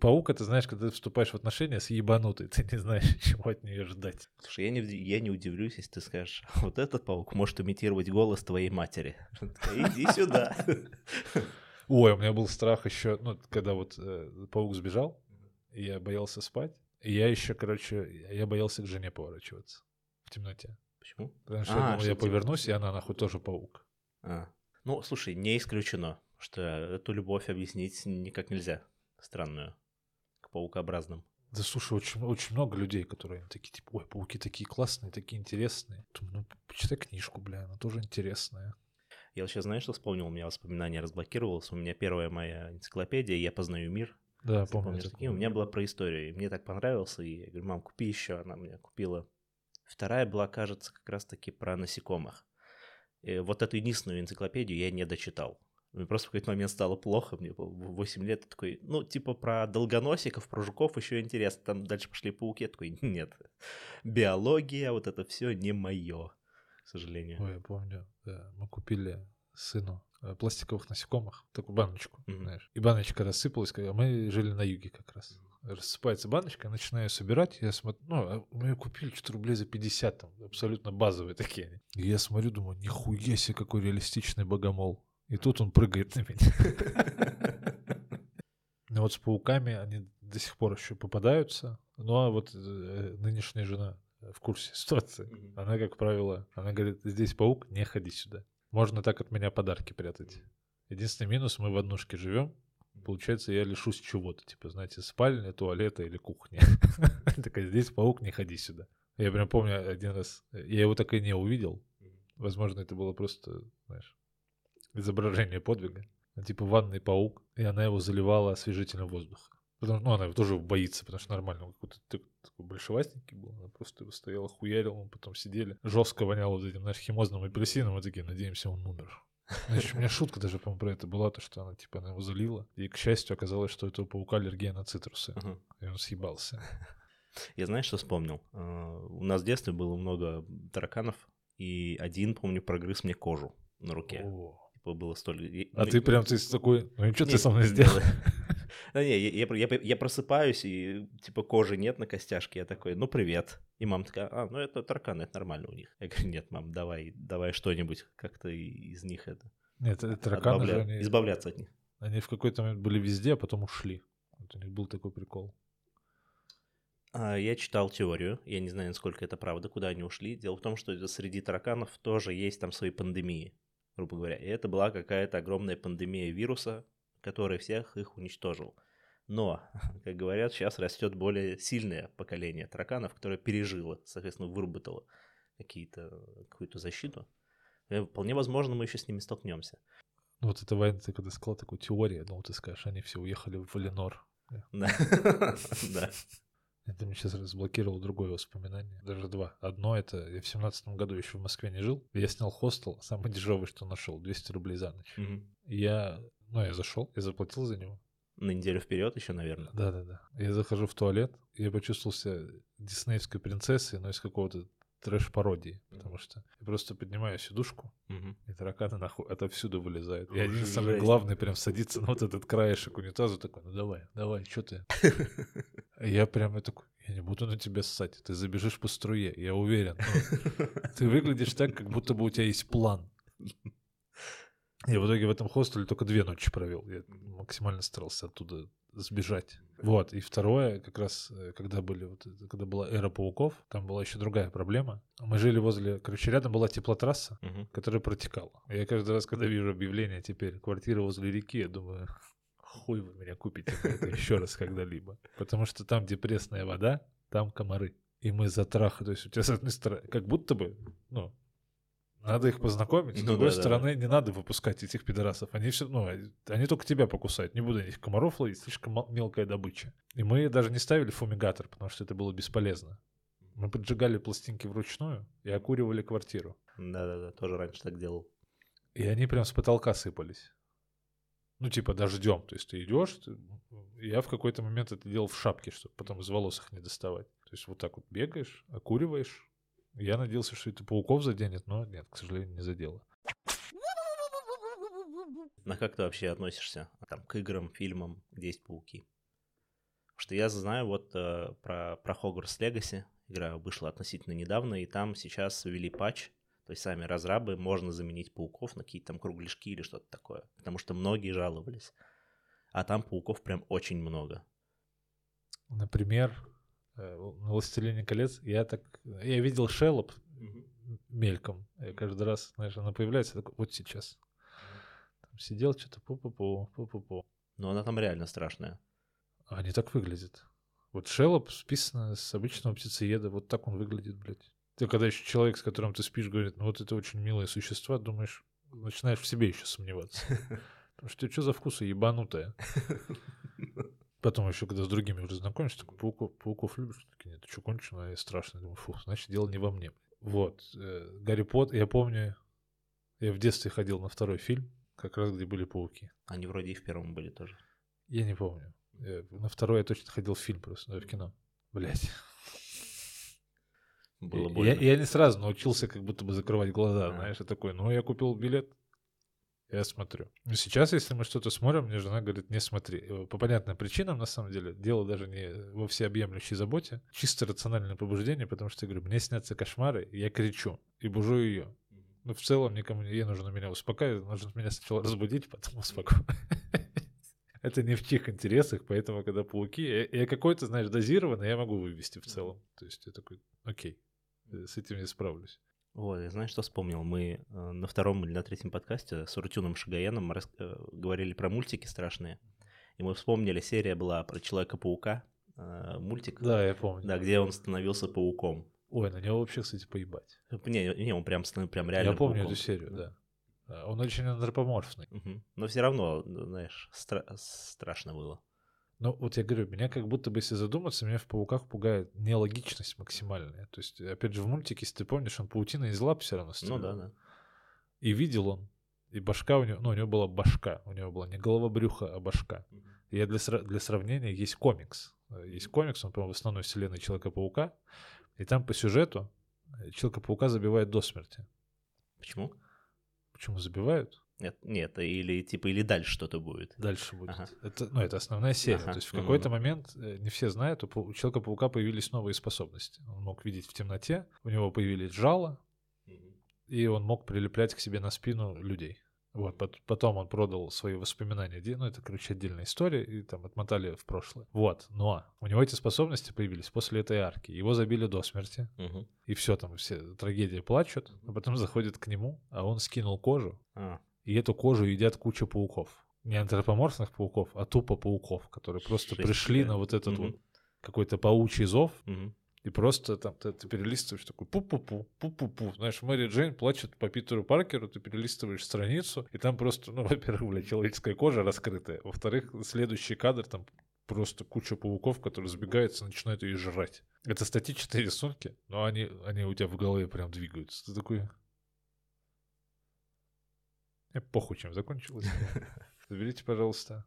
Паук, это знаешь, когда ты вступаешь в отношения с ебанутой, ты не знаешь, чего от нее ждать. Слушай, я не, я не удивлюсь, если ты скажешь, вот этот паук может имитировать голос твоей матери. Иди сюда. Ой, у меня был страх еще, ну, когда вот э, паук сбежал, я боялся спать. И я еще, короче, я боялся к жене поворачиваться в темноте. Почему? Потому что а, я думал, я повернусь, и она нахуй тоже паук. А. Ну, слушай, не исключено, что эту любовь объяснить никак нельзя. Странную. К паукообразным. Да слушай, очень, очень много людей, которые такие, типа, ой, пауки такие классные, такие интересные. Ну, почитай книжку, бля, она тоже интересная. Я сейчас, знаешь, что вспомнил? У меня воспоминание разблокировалось. У меня первая моя энциклопедия «Я познаю мир». Да, помню. Такие? У меня была про историю, и мне так понравился, и я говорю, мам, купи еще, она мне купила. Вторая была, кажется, как раз-таки про насекомых. И вот эту единственную энциклопедию я не дочитал. Мне просто в какой-то момент стало плохо, мне было 8 лет, такой, ну, типа про долгоносиков, про жуков еще интересно, там дальше пошли пауки, я такой, нет, биология, вот это все не мое, к сожалению. Ой, я помню, да, мы купили сыну Э, пластиковых насекомых, такую баночку, mm-hmm. знаешь. И баночка рассыпалась, когда мы жили на юге как раз. Рассыпается баночка, я начинаю собирать, я смотрю, ну, а мы ее купили что-то рублей за 50, там, абсолютно базовые такие. И я смотрю, думаю, нихуя себе, какой реалистичный богомол. И тут он прыгает на меня. Ну вот с пауками они до сих пор еще попадаются. Ну а вот э, нынешняя жена в курсе ситуации. Она, как правило, она говорит, здесь паук, не ходи сюда. Можно так от меня подарки прятать. Единственный минус, мы в однушке живем. Получается, я лишусь чего-то. Типа, знаете, спальня, туалета или кухня. Такая, здесь паук, не ходи сюда. Я прям помню один раз, я его так и не увидел. Возможно, это было просто, знаешь, изображение подвига. Типа ванный паук, и она его заливала освежителем воздуха. Потому что, ну, она его тоже боится, потому что нормально, он какой-то такой большевастенький был, она просто его стояла, хуярила, мы потом сидели. Жестко воняло вот этим, знаешь, химозным апельсином, мы такие, надеемся, он умер. Значит, у меня шутка даже, по-моему, про это была, то, что она, типа, она его залила. И, к счастью, оказалось, что это у паука аллергия на цитрусы. Uh-huh. И он съебался. Я знаешь, что вспомнил? А, у нас в детстве было много тараканов, и один, помню, прогрыз мне кожу на руке. Было столь... А ты прям ты такой, ну и что ты со мной сделал? Да не, я, я, я, просыпаюсь, и типа кожи нет на костяшке, я такой, ну привет. И мама такая, а, ну это тараканы, это нормально у них. Я говорю, нет, мам, давай, давай что-нибудь как-то из них это... Нет, тараканы отбавля... же они... Избавляться от них. Они в какой-то момент были везде, а потом ушли. Вот у них был такой прикол. А, я читал теорию, я не знаю, насколько это правда, куда они ушли. Дело в том, что среди тараканов тоже есть там свои пандемии, грубо говоря. И это была какая-то огромная пандемия вируса, который всех их уничтожил. Но, как говорят, сейчас растет более сильное поколение тараканов, которое пережило, соответственно, выработало какие-то, какую-то защиту. И вполне возможно, мы еще с ними столкнемся. Ну вот это война, ты когда сказал такую теорию, ну ты скажешь, они все уехали в Валенор. Да, да. Это мне сейчас разблокировало другое воспоминание. Даже два. Одно это, я в семнадцатом году еще в Москве не жил. Я снял хостел, самый дешевый, что нашел, 200 рублей за ночь. Мгм. Я, ну я зашел, я заплатил за него. На неделю вперед еще, наверное. Да-да-да. Я захожу в туалет, я почувствовал себя диснеевской принцессой, но из какого-то трэш-пародии. Потому что я просто поднимаю сидушку, Мгм. и тараканы нахуй отовсюду вылезают. И один самый главный прям садится на вот этот краешек унитаза, такой, ну давай, давай, что ты? Я прям я такой, я не буду на тебя ссать, ты забежишь по струе, я уверен. Ну, ты выглядишь так, как будто бы у тебя есть план. Я в итоге в этом хостеле только две ночи провел. Я максимально старался оттуда сбежать. Вот. И второе, как раз, э, когда были, вот, когда была эра пауков, там была еще другая проблема. Мы жили возле, короче, рядом была теплотрасса, Мгм. которая протекала. Я каждый раз, когда вижу объявление теперь квартира возле реки, я думаю, хуй вы меня купите еще раз когда-либо. Потому что там, где пресная вода, там комары. И мы затраха, то есть у тебя с одной стороны, как будто бы, ну, надо их познакомить, с Ну другой да, да, стороны, не надо выпускать этих пидорасов. Они все, ну, они только тебя покусают. Не буду этих комаров ловить, слишком мелкая добыча. И мы даже не ставили фумигатор, потому что это было бесполезно. Мы поджигали пластинки вручную и окуривали квартиру. Да-да-да, тоже раньше так делал. И они прям с потолка сыпались. Ну, типа дождем. То есть ты идешь, ты- я в какой-то момент это делал в шапке, чтобы потом из волос их не доставать. То есть вот так вот бегаешь, окуриваешь. Я надеялся, что это пауков заденет, но нет, к сожалению, не задело. На как ты вообще относишься там, к играм, фильмам, где есть пауки? Потому что я знаю вот э, про, про Hogwarts Legacy. Игра вышла относительно недавно, и там сейчас ввели патч. То есть сами разрабы можно заменить пауков на какие-то там кругляшки или что-то такое. Потому что многие жаловались. А там пауков прям очень много. Например, э, на «Властелине колец» я так... Я видел Шеллоп мельком. Я каждый раз, знаешь, она появляется, я такой, вот сейчас. Там сидел, что-то пу-пу-пу, пу-пу-пу. Но она там реально страшная. А они так выглядят. Вот Шеллоп списано с обычного птицееда, вот так он выглядит, блядь. Ты когда еще человек, с которым ты спишь, говорит, ну вот это очень милые существа, думаешь, начинаешь в себе еще сомневаться. Потому что что за вкусы ебанутая. Потом еще, когда с другими уже знакомишься, такой, пауков, пауков любишь? Такие, нет, ты что, кончено и страшно. Думаю, фу, значит, дело не во мне. Вот. э, Гарри Поттер, я помню, я в детстве ходил на второй фильм, как раз где были пауки. Они вроде и в первом были тоже. Я не помню. Я- на второй я точно ходил в фильм просто, да, в кино. Блять. Было Я, больно. я не сразу научился как будто бы закрывать глаза, А. знаешь, я такой, ну, я купил билет, я смотрю. Но сейчас, если мы что-то смотрим, мне жена говорит, не смотри. По понятным причинам, на самом деле, дело даже не во всеобъемлющей заботе, чисто рациональное побуждение, потому что, я говорю, мне снятся кошмары, я кричу и бужу ее. Ну, в целом, никому не ей нужно меня успокаивать, нужно меня сначала разбудить, потом успокоить. Это не в чьих интересах, поэтому, когда пауки, я, я какой-то, знаешь, дозированный, я могу вывести в целом. То есть я такой, окей, с этим я справлюсь. Ой, я знаешь, что вспомнил? Мы э, на втором или на третьем подкасте с Уртюном Шагаеном рас- э, говорили про мультики страшные. И мы вспомнили, серия была про Человека-паука, э, мультик, Да, я помню. да, где он становился пауком. Ой, на него вообще, кстати, поебать. Не, не, он прям, прям реально я помню пауком. эту серию, да. А, Он очень антропоморфный. Мгм. Но все равно, знаешь, стра- страшно было. Ну, вот я говорю, меня как будто бы, если задуматься, меня в пауках пугает нелогичность максимальная. То есть, опять же, в мультике, если ты помнишь, он паутина из лап все равно Ну стрелял. да, да. И видел он, и башка у него, ну, у него была башка, у него была не голова брюха, а башка. И я для, для сравнения, есть комикс. Есть комикс, он, по-моему, в основной вселенной Человека-паука. И там по сюжету э, Человека-паука забивают до смерти. Почему? Почему забивают? Нет, нет, или типа или дальше что-то будет. Дальше будет. Ага. Это, ну, это основная серия. Ага, То есть в какой-то ну. момент, э, не все знают, у, пау- у Человека-паука появились новые способности. Он мог видеть в темноте, у него появились жало, и он мог прилеплять к себе на спину людей. Вот, пот- потом он продал свои воспоминания, ну, это, короче, отдельная история, и там отмотали в прошлое. Вот, но у него эти способности появились после этой арки. Его забили до смерти, Мгм. и все, там все трагедии плачут, а потом заходят к нему, а он скинул кожу, А, и эту кожу едят куча пауков. Не антропоморфных пауков, а тупо пауков, которые просто пришли какая. на вот этот Мгм. вот какой-то паучий зов, мгм. и просто там ты, ты перелистываешь такой пу-пу-пу, пу-пу-пу. Знаешь, Мэри Джейн плачет по Питеру Паркеру, ты перелистываешь страницу, и там просто, ну, во-первых, блядь, человеческая кожа раскрытая, во-вторых, следующий кадр, там просто куча пауков, которые сбегаются, начинают ее жрать. Это статичные рисунки, но они, они у тебя в голове прям двигаются. Ты такой... Э, похуй, чем закончилось. Заберите, пожалуйста.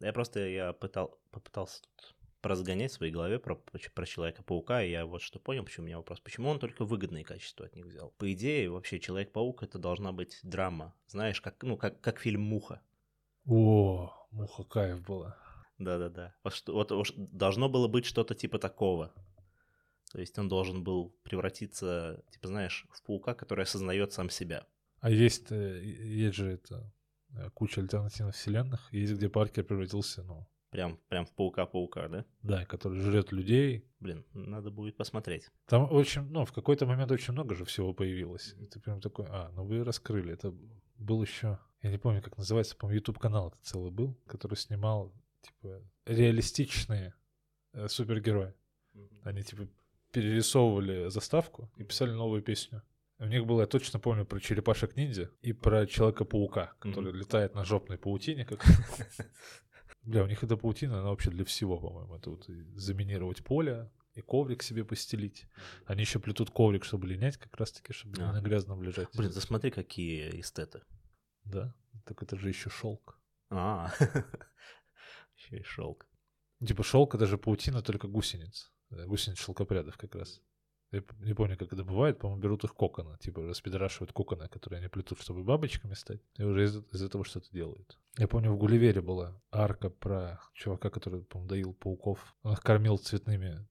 Я просто я пытал, попытался тут поразгонять в своей голове про, про Человека-паука, и я вот что понял, почему у меня вопрос. Почему он только выгодные качества от них взял? По идее, вообще, Человек-паук это должна быть драма. Знаешь, как, ну, как, как фильм «Муха». О, муха кайф была. Да-да-да. Вот, что- вот уж должно было быть что-то типа такого. То есть он должен был превратиться, типа, знаешь, в паука, который осознает сам себя. А есть, э, есть же это э, куча альтернативных вселенных, есть где Паркер превратился, ну, Прям, прям в паука-паука, да? да, который жрет людей. Блин, надо будет посмотреть. Там очень, ну, в какой-то момент очень много же всего появилось. И ты прям такой, а, ну вы раскрыли. Это был еще, я не помню, как называется, по-моему, YouTube канал это целый был, который снимал, типа, реалистичные э, супергерои. Они, типа, перерисовывали заставку и писали новую песню. У них было, я точно помню, про черепашек-ниндзя и про Человека-паука, который Мгм. летает на жопной паутине. Как... Бля, у них эта паутина, она вообще для всего, по-моему. Это вот заминировать поле, и коврик себе постелить. Они еще плетут коврик, чтобы линять, как раз-таки, чтобы не А. на грязном лежать. Блин, засмотри, какие эстеты. Да, так это же еще шелк. А, еще и шелк. Типа шелк это же паутина, только гусениц. Э, Гусениц шелкопрядов как раз. Я не помню, как это бывает, по-моему, берут их коконы, типа распидорашивают коконы, которые они плетут, чтобы бабочками стать, и уже из, из этого что-то делают. Я помню, в Гулливере была арка про чувака, который, по-моему, доил пауков. Он их кормил цветными,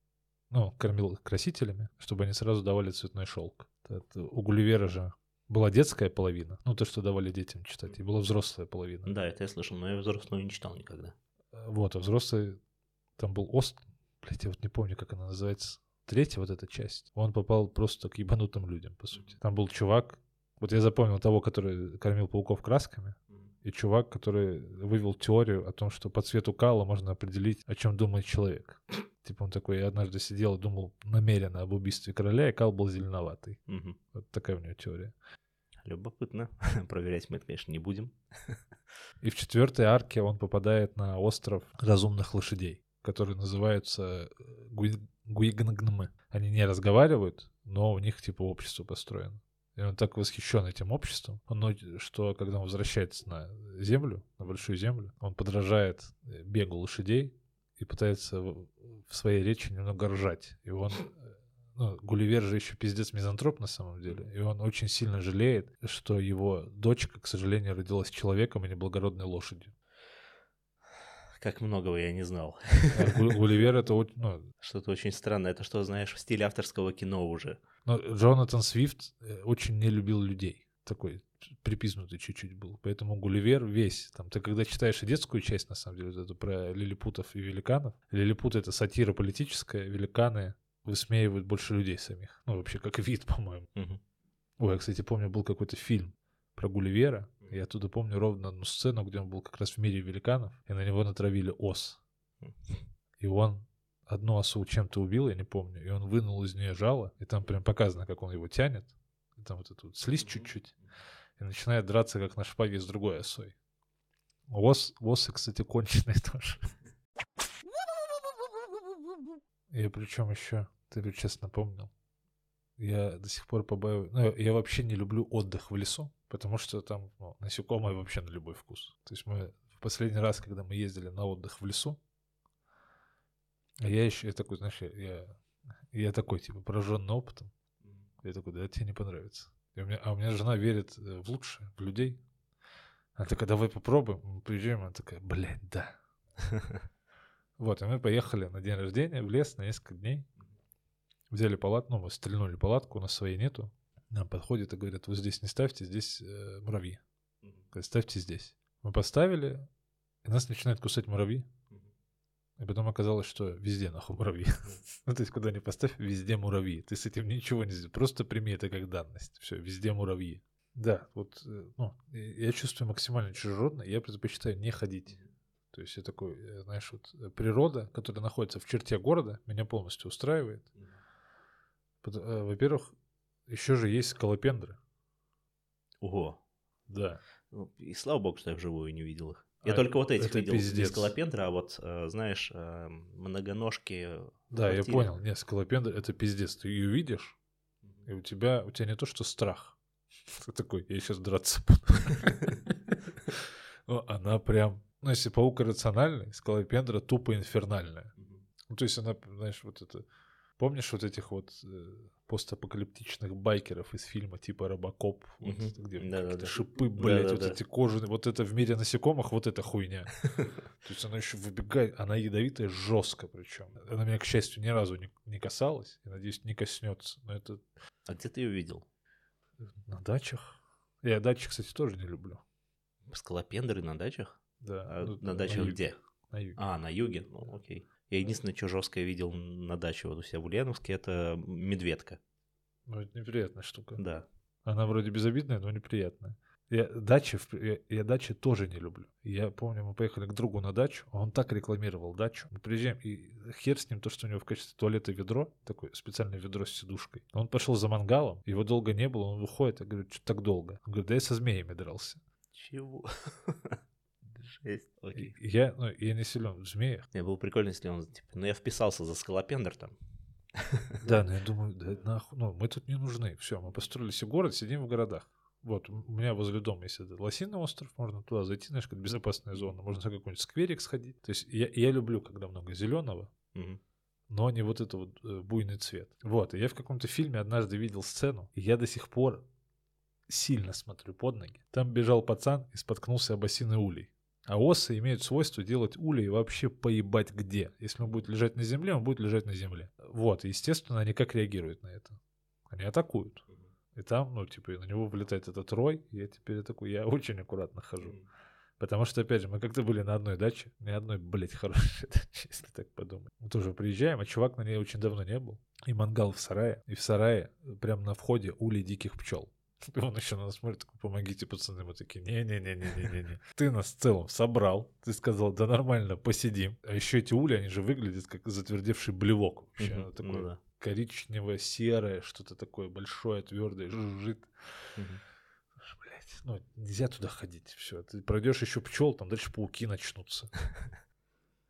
ну, кормил их красителями, чтобы они сразу давали цветной шелк. Это у Гулливера же была детская половина, ну, то, что давали детям читать, и была взрослая половина. Да, это я слышал, но я взрослую не читал никогда. Э, Вот, а взрослый, там был Ост, блядь, я вот не помню, как она называется, третья вот эта часть. Он попал просто к ебанутым людям, по сути. Там был чувак, вот я запомнил того, который кормил пауков красками, и чувак, который вывел теорию о том, что по цвету кала можно определить, о чем думает человек. Типа он такой, я однажды сидел и думал намеренно об убийстве короля, и кал был зеленоватый. Мгм. Вот такая у него теория. Любопытно. Проверять мы это, конечно, не будем. И в четвертой арке он попадает на остров разумных лошадей, которые называются э, гуи- гуигнгнмы. Они не разговаривают, но у них типа общество построено. И он так восхищен этим обществом, он, что когда он возвращается на землю, на большую землю, он подражает э, бегу лошадей и пытается в в своей речи немного ржать. И он э, ну, Гулливер же еще пиздец мизантроп на самом деле. И он очень сильно жалеет, что его дочка, к сожалению, родилась человеком, а не благородной лошадью. Как многого я не знал. Гу- Гулливер это. Ну, Что-то очень странно. Это что, знаешь, в стиле авторского кино уже. но Джонатан Свифт э, очень не любил людей. Такой припизнутый чуть-чуть был. Поэтому Гулливер весь. Там, ты когда читаешь и детскую часть, на самом деле, вот эту про лилипутов и великанов, лилипуты — это сатира политическая, великаны высмеивают больше людей самих. Ну, вообще, как вид, по-моему. Мгм. Ой, я, кстати, помню, был какой-то фильм про Гулливера. Я оттуда помню ровно одну сцену, где он был как раз в мире великанов, и на него натравили ос. И он одну осу чем-то убил, я не помню, и он вынул из нее жало, и там прям показано, как он его тянет, и там вот эту вот слизь чуть-чуть, и начинает драться, как на шпаге с другой осой. Ос, осы, кстати, конченые тоже. И причем еще, ты вот сейчас напомнил, я до сих пор побаиваюсь. Ну, я вообще не люблю отдых в лесу, потому что там ну, насекомые вообще на любой вкус. То есть мы в последний раз, когда мы ездили на отдых в лесу, я еще, я такой, знаешь, я, я, я такой, типа, пораженный опытом. Я такой, да, тебе не понравится. И у меня, а у меня жена верит э, в лучшее, в людей. Она такая, давай попробуем. Мы приезжаем, она такая, блядь, да. Вот, и мы поехали на день рождения в лес на несколько дней. Взяли палатку, ну, мы стрельнули палатку, у нас своей нету. Нам подходят и говорят, вы здесь не ставьте, здесь э, муравьи. Говорят, ставьте здесь. Мы поставили, и нас начинают кусать муравьи. И потом оказалось, что везде нахуй муравьи. ну, то есть, куда ни поставь, везде муравьи. Ты с этим ничего не сделаешь. Просто прими это как данность. Все, везде муравьи. Да, вот, э, ну, я чувствую максимально чужеродно, я предпочитаю не ходить. То есть я такой, э, знаешь, вот э, природа, которая находится в черте города, меня полностью устраивает. Во-первых, еще же есть скалопендры. Ого. Да. Ну, и слава богу, что я вживую не видел их. Я а, только вот этих это видел пиздец. скалопендра, а вот, знаешь, многоножки. Да, я понял. Нет, скалопендра это пиздец. Ты ее видишь, и у тебя, у тебя не то, что страх, ты такой, я сейчас драться буду. Она прям, ну, если паук рациональный, скалопендра тупо инфернальная. Ну, то есть она, знаешь, вот это... Помнишь вот этих вот э, постапокалиптичных байкеров из фильма типа Робокоп, вот, где да, какие-то да, шипы, блядь, да, вот да. эти кожаные, вот это в мире насекомых, вот эта хуйня. То есть она еще выбегает, она ядовитая жестко причем. Она меня, к счастью, ни разу не, не касалась, и, надеюсь, не коснется. Но это... А где ты ее видел? На дачах. Я дачи, кстати, тоже не люблю. Скалопендры на дачах? Да. А ну, на дачах на где? На юге. А, на юге? Ну, окей. Я единственное, что жесткое видел на даче вот у себя в Ульяновске, это медведка. Ну, это неприятная штука. Да. Она вроде безобидная, но неприятная. Я дачи, я, я дачи тоже не люблю. Я помню, мы поехали к другу на дачу, он так рекламировал дачу. Мы приезжаем, и хер с ним то, что у него в качестве туалета ведро, такое специальное ведро с сидушкой. Он пошел за мангалом, его долго не было, он выходит, я говорю, что так долго? Он говорит, да я со змеями дрался. Чего? Жесть, окей. Я, ну, я не силен в змеях. Не, было прикольно, если он, типа, ну я вписался за скалопендр там. Да, но я думаю, да нахуй, ну мы тут не нужны. Все, мы построили себе город, сидим в городах. Вот, у меня возле дома есть этот лосиный остров, можно туда зайти, знаешь, как безопасная зона, можно на какой-нибудь скверик сходить. То есть я, я люблю, когда много зеленого, но не вот это вот э, буйный цвет. Вот, и я в каком-то фильме однажды видел сцену, и я до сих пор сильно смотрю под ноги. Там бежал пацан и споткнулся об осиный улей. А осы имеют свойство делать улей вообще поебать где. Если он будет лежать на земле, он будет лежать на земле. Вот, и естественно, они как реагируют на это? Они атакуют. И там, ну, типа, на него вылетает этот рой, и я теперь такой, я очень аккуратно хожу. Потому что, опять же, мы как-то были на одной даче, ни одной, блядь, хорошей даче, если так подумать. Мы тоже приезжаем, а чувак на ней очень давно не был. И мангал в сарае. И в сарае, прямо на входе, улей диких пчел. И он еще на нас смотрит, такой, помогите, пацаны. Мы такие, не-не-не-не-не-не. Ты нас в целом собрал. Ты сказал, да нормально, посидим. А еще эти ули, они же выглядят как затвердевший блевок. Вообще, ну, такой да коричневое, серое, что-то такое большое, твердое, жужжит. Блять, ну нельзя туда ходить. Все, ты пройдешь еще пчел, там дальше пауки начнутся.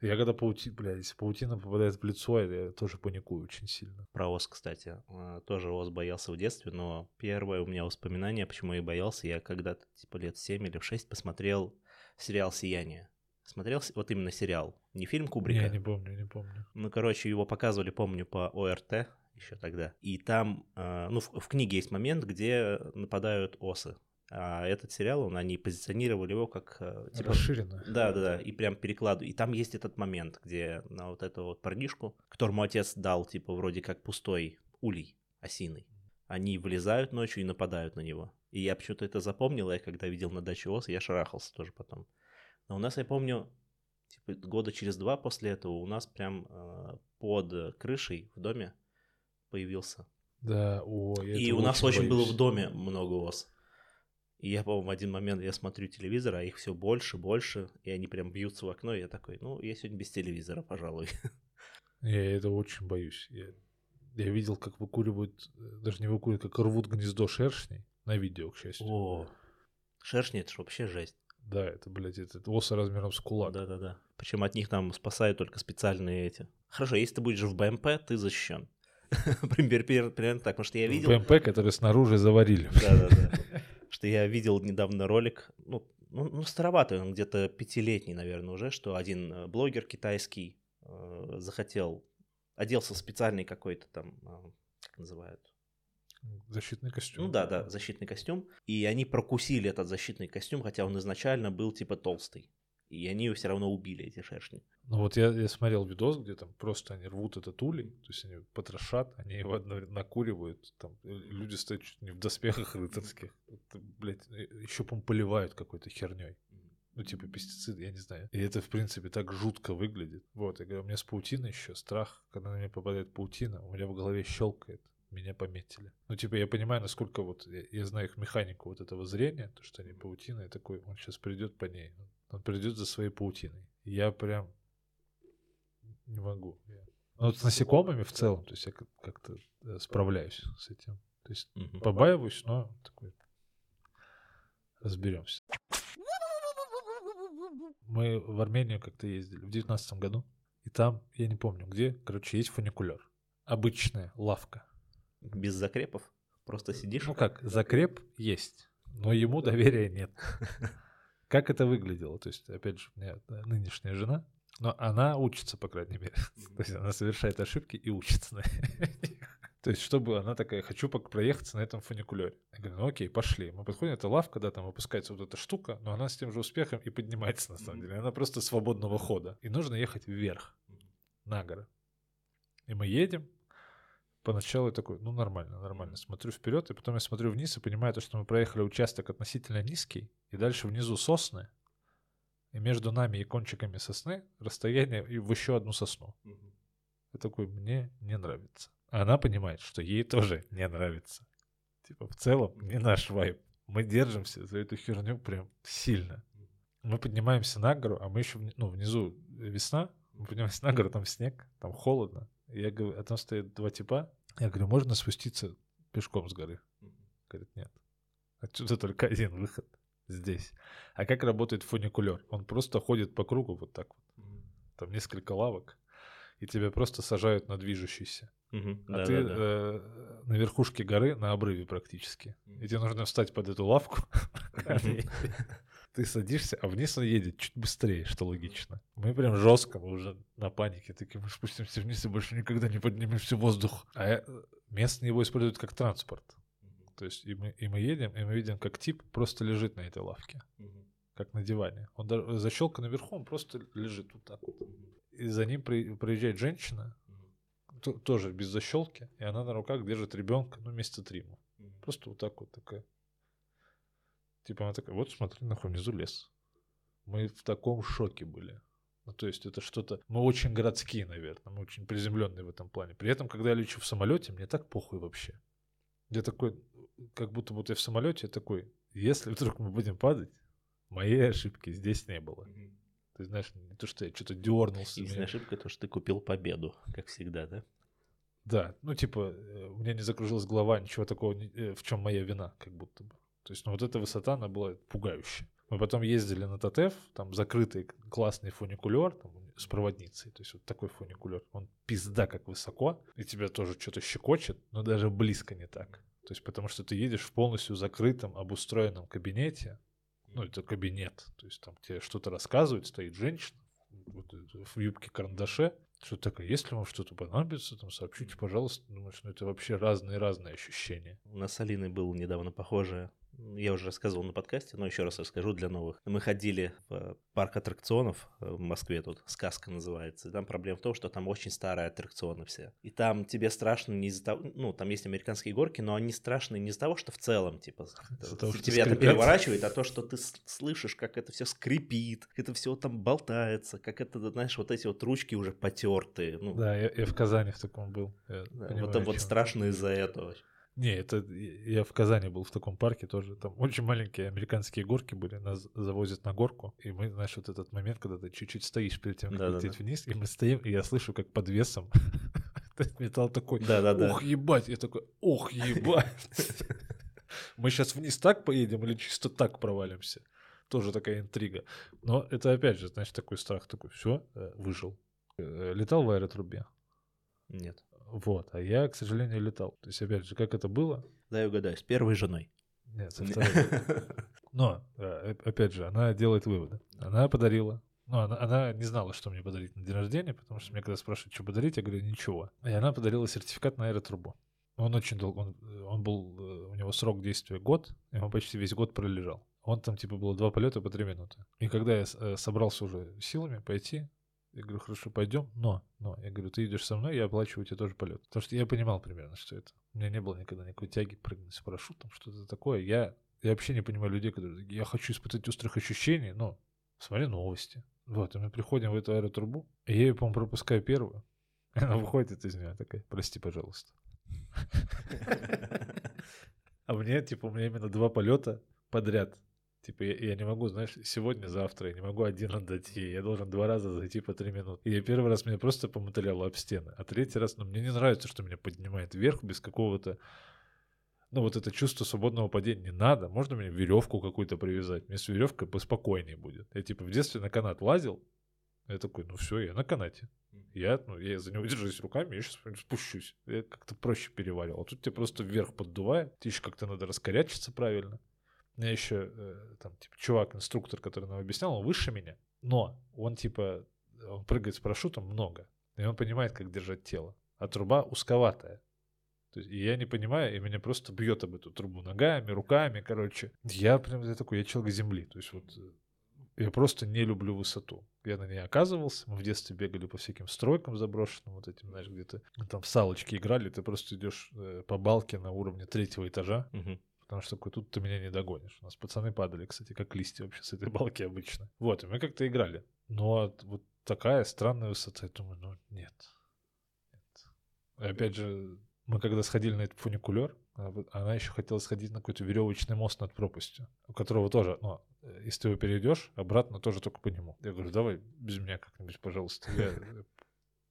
Я когда паути, блядь, если паутина попадает в лицо, я тоже паникую очень сильно. Про ос, кстати. А, тоже ос боялся в детстве, но первое у меня воспоминание, почему я боялся, я когда-то, типа, лет 7 или 6 посмотрел сериал «Сияние». Смотрел вот именно сериал, не фильм Кубрика? Я не помню, не помню. Ну, короче, его показывали, помню, по ОРТ еще тогда. И там, э, ну, в, в книге есть момент, где нападают осы. А этот сериал, он, они позиционировали его как... Э, типа, Расширенно. Да, да, да, и прям перекладывают. И там есть этот момент, где на вот эту вот парнишку, которому отец дал, типа, вроде как пустой улей осиный, они вылезают ночью и нападают на него. И я почему-то это запомнил, я когда видел на даче ос, я шарахался тоже потом. Но у нас, я помню, типа, года через два после этого у нас прям э, под крышей в доме появился. Да, о, И у нас очень боюсь. было в доме много ос. И я, по-моему, в один момент я смотрю телевизор, а их все больше, больше, и они прям бьются в окно, и я такой, ну, я сегодня без телевизора, пожалуй. Я это очень боюсь. Я, я видел, как выкуривают, э, даже не выкуривают, как рвут гнездо шершней на видео, к счастью. О, шершни это же вообще жесть. Да, это, блядь, это осы размером с кулак. Да-да-да. Причем от них там спасают только специальные эти. Хорошо, если ты будешь в БМП, ты защищен. Примерно так, потому что я видел... БМП, который снаружи заварили. Да-да-да. Что я видел недавно ролик, ну, ну, ну староватый, он где-то пятилетний, наверное, уже, что один э, блогер китайский э, захотел, оделся в специальный какой-то там, э, как называют, Защитный костюм. Ну да, да, защитный костюм. И они прокусили этот защитный костюм, хотя он изначально был типа толстый. И они ее все равно убили, эти шершни. Ну вот я, я смотрел видос, где там просто они рвут этот улей, то есть они потрошат, они его накуривают, там люди стоят чуть не в доспехах рыцарских, это, блядь, еще, по поливают какой-то херней. Ну, типа пестициды, я не знаю. И это, в принципе, так жутко выглядит. Вот, я говорю, у меня с паутиной еще страх, когда на меня попадает паутина, у меня в голове щелкает меня пометили. Ну, типа, я понимаю, насколько вот, я, я знаю их механику вот этого зрения, то, что они паутина, и такой, он сейчас придет по ней, он придет за своей паутиной. Я прям не могу. Ну, вот с насекомыми в целом, то есть я как-то э, справляюсь с этим. То есть угу. побаиваюсь, но такой разберемся. Мы в Армению как-то ездили в девятнадцатом году, и там, я не помню где, короче, есть фуникулер. Обычная лавка. Без закрепов? Просто сидишь? Ну как, закреп есть, но ему доверия нет. Как это выглядело? То есть, опять же, у меня нынешняя жена, но она учится, по крайней мере. То есть она совершает ошибки и учится на То есть, чтобы она такая, хочу проехаться на этом фуникулере. Я говорю, ну окей, пошли. Мы подходим, это лавка, да, там опускается вот эта штука, но она с тем же успехом и поднимается, на самом деле. Она просто свободного хода. И нужно ехать вверх, на гору. И мы едем, поначалу я такой, ну нормально, нормально, смотрю вперед, и потом я смотрю вниз и понимаю, то, что мы проехали участок относительно низкий, и дальше внизу сосны, и между нами и кончиками сосны расстояние и в еще одну сосну. Угу. Я такой, мне не нравится. А она понимает, что ей тоже не нравится. Типа, в целом, не наш вайб. Мы держимся за эту херню прям сильно. Мы поднимаемся на гору, а мы еще, ну, внизу весна, мы поднимаемся на гору, там снег, там холодно. Я говорю, а там стоят два типа. Я говорю, можно спуститься пешком с горы? Говорит, нет. Отсюда только один выход. Здесь. А как работает фуникулер? Он просто ходит по кругу вот так вот. Там несколько лавок. И тебя просто сажают на движущийся. Угу. А да, ты да, да. Э, на верхушке горы, на обрыве практически. И тебе нужно встать под эту лавку. ты садишься, а вниз он едет чуть быстрее, что логично. Мы прям жестко, мы уже на панике, такие, мы спустимся вниз и больше никогда не поднимемся в воздух. А э, местные его используют как транспорт. То есть и мы, и мы едем, и мы видим, как тип просто лежит на этой лавке. Как на диване. Он даже, защелка наверху, он просто лежит вот так вот. И за ним при, приезжает женщина, то, тоже без защелки, и она на руках держит ребенка, ну, месяца три. Просто вот так вот такая Типа она такая, вот смотри, нахуй внизу лес. Мы в таком шоке были. Ну, то есть это что-то... Мы очень городские, наверное. Мы очень приземленные в этом плане. При этом, когда я лечу в самолете, мне так похуй вообще. Я такой, как будто вот я в самолете, я такой, если вдруг мы будем падать, моей ошибки здесь не было. Mm-hmm. Ты знаешь, не то, что я что-то дернулся. Единственная ошибка то, что ты купил победу, как всегда, да? Да, ну типа, э, у меня не закружилась голова, ничего такого, э, в чем моя вина, как будто бы. То есть, ну, вот эта высота, она была пугающая. Мы потом ездили на ТТФ, там закрытый классный фуникулер там, с проводницей. То есть вот такой фуникулер. Он пизда как высоко, и тебя тоже что-то щекочет, но даже близко не так. То есть потому что ты едешь в полностью закрытом, обустроенном кабинете. Ну, это кабинет. То есть там тебе что-то рассказывают, стоит женщина вот, в юбке карандаше. Что такое, если вам что-то понадобится, там сообщите, пожалуйста. Думаешь, ну это вообще разные-разные ощущения. У нас с Алиной было недавно похожее я уже рассказывал на подкасте, но еще раз расскажу для новых. Мы ходили в парк аттракционов э, в Москве, тут сказка называется. И там проблема в том, что там очень старые аттракционы все. И там тебе страшно не из-за того, ну, там есть американские горки, но они страшны не из-за того, что в целом, типа, того, тебя это переворачивает, а то, что ты слышишь, как это все скрипит, как это все там болтается, как это, знаешь, вот эти вот ручки уже потертые. Ну, да, я, я в Казани в таком был. Да, вот, вот страшно из-за этого. Не, это я в Казани был в таком парке тоже. Там очень маленькие американские горки были. Нас завозят на горку. И мы, знаешь, вот этот момент, когда ты чуть-чуть стоишь перед тем, как да, лететь да, да. вниз, и мы стоим, и я слышу, как под весом металл такой, да, да, да. ох, ебать. Я такой, ох, ебать. Мы сейчас вниз так поедем или чисто так провалимся? Тоже такая интрига. Но это опять же, знаешь, такой страх, такой, все, э, выжил. Э, летал в аэротрубе? Нет. Вот, а я, к сожалению, летал. То есть, опять же, как это было? Дай угадаю, с первой женой. Нет, со второй. Но, опять же, она делает выводы. Она подарила ну, она, она не знала, что мне подарить на день рождения, потому что мне когда спрашивают, что подарить, я говорю, ничего. И она подарила сертификат на аэротрубу. Он очень долго, он, он был, э, у него срок действия год, и он почти весь год пролежал. Он там типа было два полета по три минуты. И когда я э, собрался уже силами пойти, я говорю, хорошо, пойдем, но, но, я говорю, ты идешь со мной, я оплачиваю тебе тоже полет. Потому что я понимал примерно, что это. У меня не было никогда никакой тяги прыгнуть с парашютом, что-то такое. Я, я вообще не понимаю людей, которые, я хочу испытать острых ощущений, но смотри новости. Вот, и мы приходим в эту аэротрубу, и я ее, по-моему, пропускаю первую. Она выходит из нее такая, прости, пожалуйста. А мне, типа, у меня именно два полета подряд. Типа, я, я не могу, знаешь, сегодня, завтра, я не могу один отдать ей. Я должен два раза зайти по три минуты. И я первый раз меня просто помотыляло об стены. А третий раз, ну, мне не нравится, что меня поднимает вверх без какого-то... Ну, вот это чувство свободного падения не надо. Можно мне веревку какую-то привязать? Мне с веревкой поспокойнее будет. Я, типа, в детстве на канат лазил. Я такой, ну все, я на канате. Я, ну, я за него держусь руками, я сейчас спущусь. Я как-то проще переваривал. А тут тебе просто вверх поддувает. Тебе еще как-то надо раскорячиться правильно. Меня еще э, там, типа, чувак, инструктор, который нам объяснял, он выше меня. Но он, типа, он прыгает с парашютом много. И он понимает, как держать тело. А труба узковатая. То есть, и я не понимаю, и меня просто бьет об эту трубу ногами, руками, короче. Я прям я такой, я человек земли. То есть вот э, я просто не люблю высоту я на ней оказывался. Мы в детстве бегали по всяким стройкам заброшенным, вот этим, знаешь, где-то там в салочки играли, ты просто идешь э, по балке на уровне третьего этажа, угу. Потому что такой, тут ты меня не догонишь. У нас пацаны падали, кстати, как листья вообще с этой балки обычно. Вот, и мы как-то играли. Но вот такая странная высота, я думаю, ну нет. нет. И опять же, мы когда сходили на этот фуникулер, а она еще хотела сходить на какой-то веревочный мост над пропастью, у которого тоже, ну, э, если ты его перейдешь, обратно тоже только по нему. Я говорю, давай без меня как-нибудь, пожалуйста. Я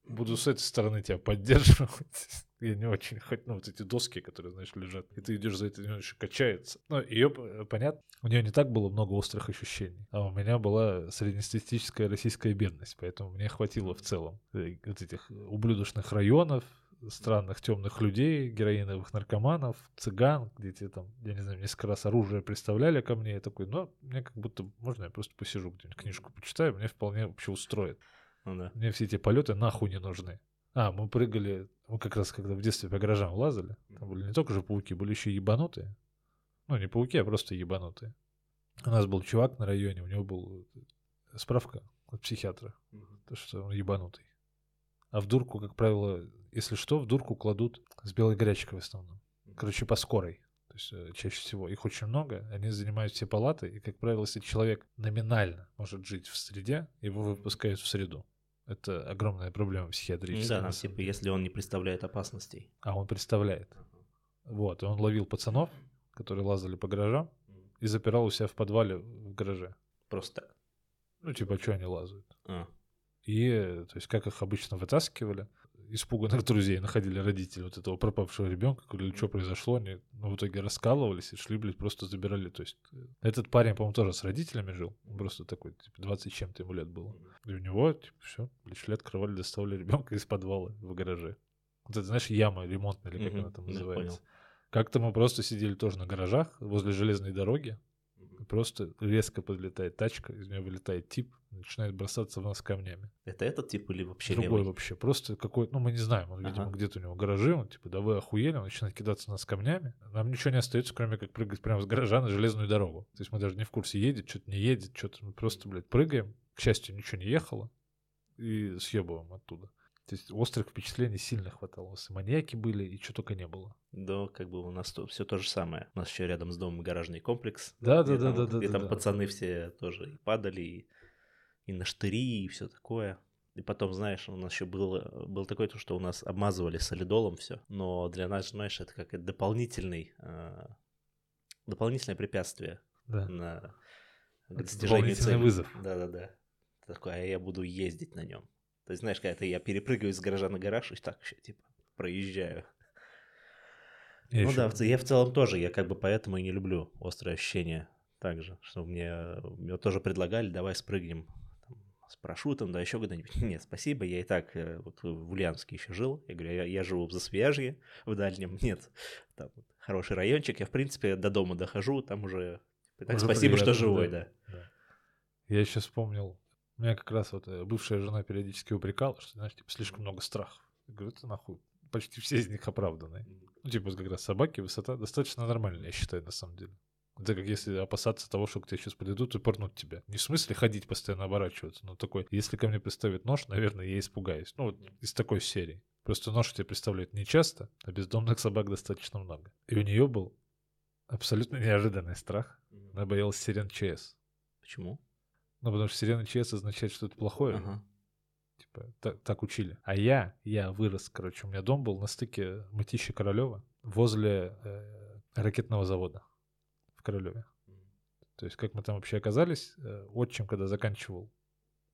буду с этой стороны тебя поддерживать. Я не очень хочу, ну, вот эти доски, которые, знаешь, лежат, и ты идешь за это, он еще качается. Ну, ее, понятно, у нее не так было много острых ощущений, а у меня была среднестатистическая российская бедность, поэтому мне хватило в целом э, вот этих ублюдочных районов, странных темных людей, героиновых наркоманов, цыган, где тебе там, я не знаю, несколько раз оружие представляли ко мне, я такой, ну, мне как будто, можно я просто посижу где-нибудь, книжку почитаю, мне вполне вообще устроит. Ну, да. Мне все эти полеты нахуй не нужны. А, мы прыгали, мы как раз когда в детстве по гаражам лазали, там были не только же пауки, были еще ебанутые. Ну, не пауки, а просто ебанутые. У нас был чувак на районе, у него был справка от психиатра, то, что он ебанутый. А в дурку, как правило, если что, в дурку кладут с белой горячкой в основном. Короче, по скорой. То есть э, чаще всего их очень много, они занимают все палаты, и, как правило, если человек номинально может жить в среде, его выпускают в среду. Это огромная проблема психиатрическая. Да, типа, если он не представляет опасностей. А он представляет. Вот, и он ловил пацанов, которые лазали по гаражам, и запирал у себя в подвале в гараже. Просто так? Ну, типа, что они лазают? А. И, то есть, как их обычно вытаскивали, испуганных друзей находили родители вот этого пропавшего ребенка, говорили, что произошло, они ну, в итоге раскалывались и шли, блядь, просто забирали. То есть э, этот парень, по-моему, тоже с родителями жил, просто такой, типа, 20 чем-то ему лет было. И у него, типа, все, блядь, шли, открывали, доставали ребенка из подвала в гараже. Вот это, знаешь, яма ремонтная, или как она там называется. Как-то мы просто сидели тоже на гаражах возле железной дороги, Просто резко подлетает тачка, из нее вылетает тип, начинает бросаться в нас камнями. Это этот тип или вообще Другой левый? вообще. Просто какой ну мы не знаем, он, видимо, ага. где-то у него гаражи, он типа, да вы охуели, он начинает кидаться на нас камнями. Нам ничего не остается, кроме как прыгать прямо с гаража на железную дорогу. То есть мы даже не в курсе, едет, что-то не едет, что-то мы просто, блядь, прыгаем. К счастью, ничего не ехало. И съебываем оттуда. То есть острых впечатлений сильно хватало. У нас и маньяки были, и что только не было. Да, как бы у нас то, все то же самое. У нас еще рядом с домом гаражный комплекс. Да, да, да, да, да. И да, там да. пацаны все тоже и падали, и, и на штыри, и все такое. И потом, знаешь, у нас еще было, был такой, то, что у нас обмазывали солидолом все. Но для нас, знаешь, это как дополнительный, э, дополнительное препятствие да. на достижение цели. вызов. Да-да-да. Такое, а я буду ездить на нем. То есть, знаешь, когда я перепрыгиваю из гаража на гараж, и так еще, типа, проезжаю. Я ну еще... да, я в целом тоже, я как бы поэтому и не люблю острые ощущения также, что мне, мне тоже предлагали, давай спрыгнем там, с парашютом, да еще куда-нибудь. Нет, спасибо, я и так э, вот в Ульяновске еще жил, я говорю, я, я живу в Засвяжье, в дальнем, нет, там хороший райончик, я в принципе до дома дохожу, там уже, так, уже спасибо, что живой, да. да. Я еще вспомнил, меня как раз вот э, бывшая жена периодически упрекала, что, знаешь, типа, слишком много страхов. Я говорю, это нахуй, почти все из них оправданы. Ну, типа, как раз собаки, высота достаточно нормальная, я считаю, на самом деле. Это как если опасаться того, что к тебе сейчас подойдут и порнут тебя. Не в смысле ходить, постоянно оборачиваться, но такой, если ко мне представят нож, наверное, я испугаюсь. Ну, вот из такой серии. Просто нож тебе представляют не часто, а бездомных собак достаточно много. И у нее был абсолютно неожиданный страх. Она боялась сирен ЧС. Почему? Ну, потому что сирена ЧС означает что-то плохое. Ага. Типа, так, так учили. А я, я вырос, короче, у меня дом был на стыке Мытищи Королева возле э, ракетного завода в Королеве. То есть, как мы там вообще оказались, э, отчим, когда заканчивал,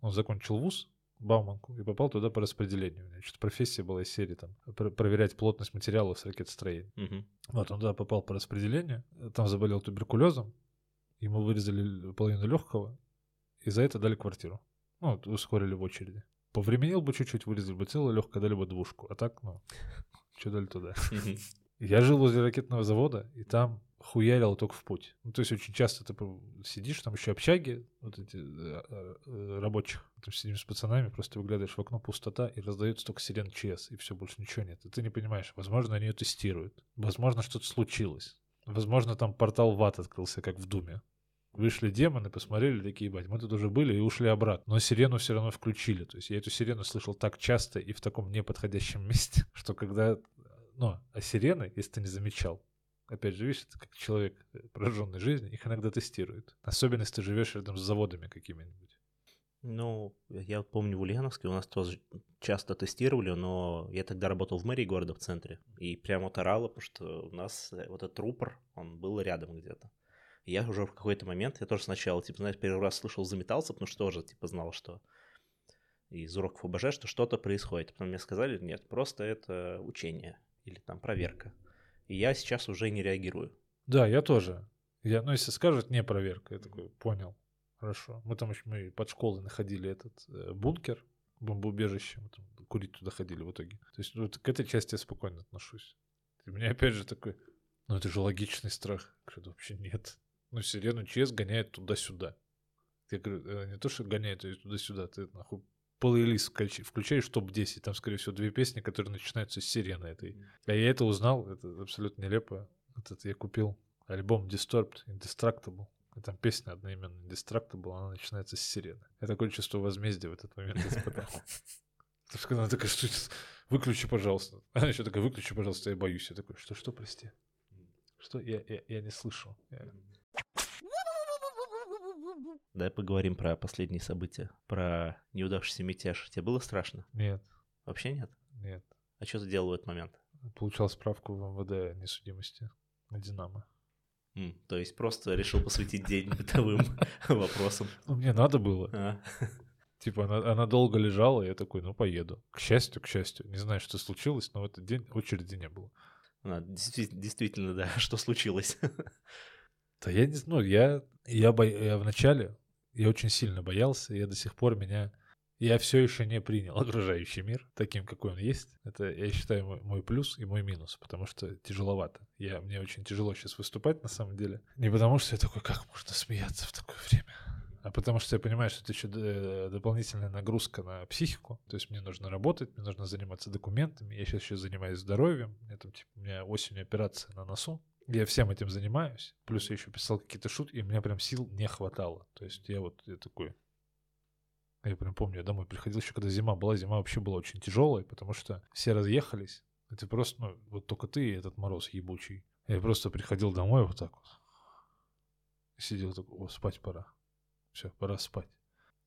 он закончил вуз, Бауманку, и попал туда по распределению. У меня что-то профессия была из серии там, про- проверять плотность материалов с ракетостроения. Мгм. Вот, он туда попал по распределению, там заболел туберкулезом, ему вырезали половину легкого, и за это дали квартиру. Ну, вот ускорили в очереди. Повременил бы чуть-чуть, вырезали бы целое легкое, дали бы двушку. А так, ну, что дали туда. Я жил возле ракетного завода, и там хуярил только в путь. Ну, то есть очень часто ты сидишь, там еще общаги, вот эти э, э, э, рабочих, там сидим с пацанами, просто выглядываешь в окно, пустота, и раздается только сирен ЧС, и все, больше ничего нет. И ты не понимаешь, возможно, они ее тестируют, возможно, что-то случилось, возможно, там портал в ад открылся, как в Думе. Вышли демоны, посмотрели, такие, ебать, мы тут уже были и ушли обратно. Но сирену все равно включили. То есть я эту сирену слышал так часто и в таком неподходящем месте, что когда... Ну, а сирены, если ты не замечал, опять же, видишь, это как человек, э, пораженный жизнью, их иногда тестируют. Особенно, если ты живешь рядом с заводами какими-нибудь. Ну, я помню, в Ульяновске у нас тоже часто тестировали, но я тогда работал в мэрии города в центре, и прямо вот орало, потому что у нас э, вот этот рупор, он был рядом где-то. Я уже в какой-то момент, я тоже сначала, типа, знаешь, первый раз слышал, заметался, потому что тоже, типа, знал, что из уроков ОБЖ, что что-то происходит. Потом мне сказали, нет, просто это учение или там проверка. И я сейчас уже не реагирую. Да, я тоже. Я, ну, если скажут, не проверка, я такой, понял, хорошо. Мы там еще мы под школой находили этот э, бункер, бомбоубежище, мы там курить туда ходили в итоге. То есть вот к этой части я спокойно отношусь. И у меня опять же такой, ну это же логичный страх. Говорю, «Да вообще нет. Ну, сирену ЧС гоняет туда-сюда. Я говорю, «Э, не то, что гоняет ее туда-сюда, ты нахуй плейлист включаешь топ-10, там, скорее всего, две песни, которые начинаются с сирены этой. А я это узнал, это абсолютно нелепо. Этот я купил альбом Disturbed, Indestructible. И там песня одноименная Indestructible, она начинается с сирены. Я такое чувство возмездия в этот момент испытал. Потому что она такая, что выключи, пожалуйста. Она еще такая, выключи, пожалуйста, я боюсь. Я такой, что, что, прости? Что? Я, я, я не слышу. Я- Давай поговорим про последние события, про неудавшийся мятеж. Тебе было страшно? Нет, Вообще нет? нет. А что ты делал в этот момент? Получал справку в МВД о несудимости на Динамо. М, то есть просто решил посвятить день бытовым вопросам. Ну, мне надо было. А, Типа, она, она долго лежала, и я такой, ну, поеду. К счастью, к счастью. Не знаю, что случилось, но в этот день очереди не было. а, действи- Действительно, да, что случилось? Да я не знаю, я, я, бо... я вначале, я очень сильно боялся, я до сих пор меня... Я все еще не принял окружающий мир таким, какой он есть. Это, я считаю, мой, мой плюс и мой минус, потому что тяжеловато. Я, мне очень тяжело сейчас выступать, на самом деле. Не потому, что я такой, как можно смеяться в такое время, а потому что я понимаю, что это еще д- дополнительная нагрузка на психику. То есть мне нужно работать, мне нужно заниматься документами. Я сейчас еще занимаюсь здоровьем. Меня, там, типа, у меня осенью операция на носу. Я всем этим занимаюсь. Плюс я еще писал какие-то шутки, и меня прям сил не хватало. То есть я вот я такой... Я прям помню, я домой приходил еще, когда зима была. Зима вообще была очень тяжелая, потому что все разъехались. Это просто, ну, вот только ты и этот мороз ебучий. Я просто приходил домой вот так вот. Сидел такой, о, спать пора. Все, пора спать.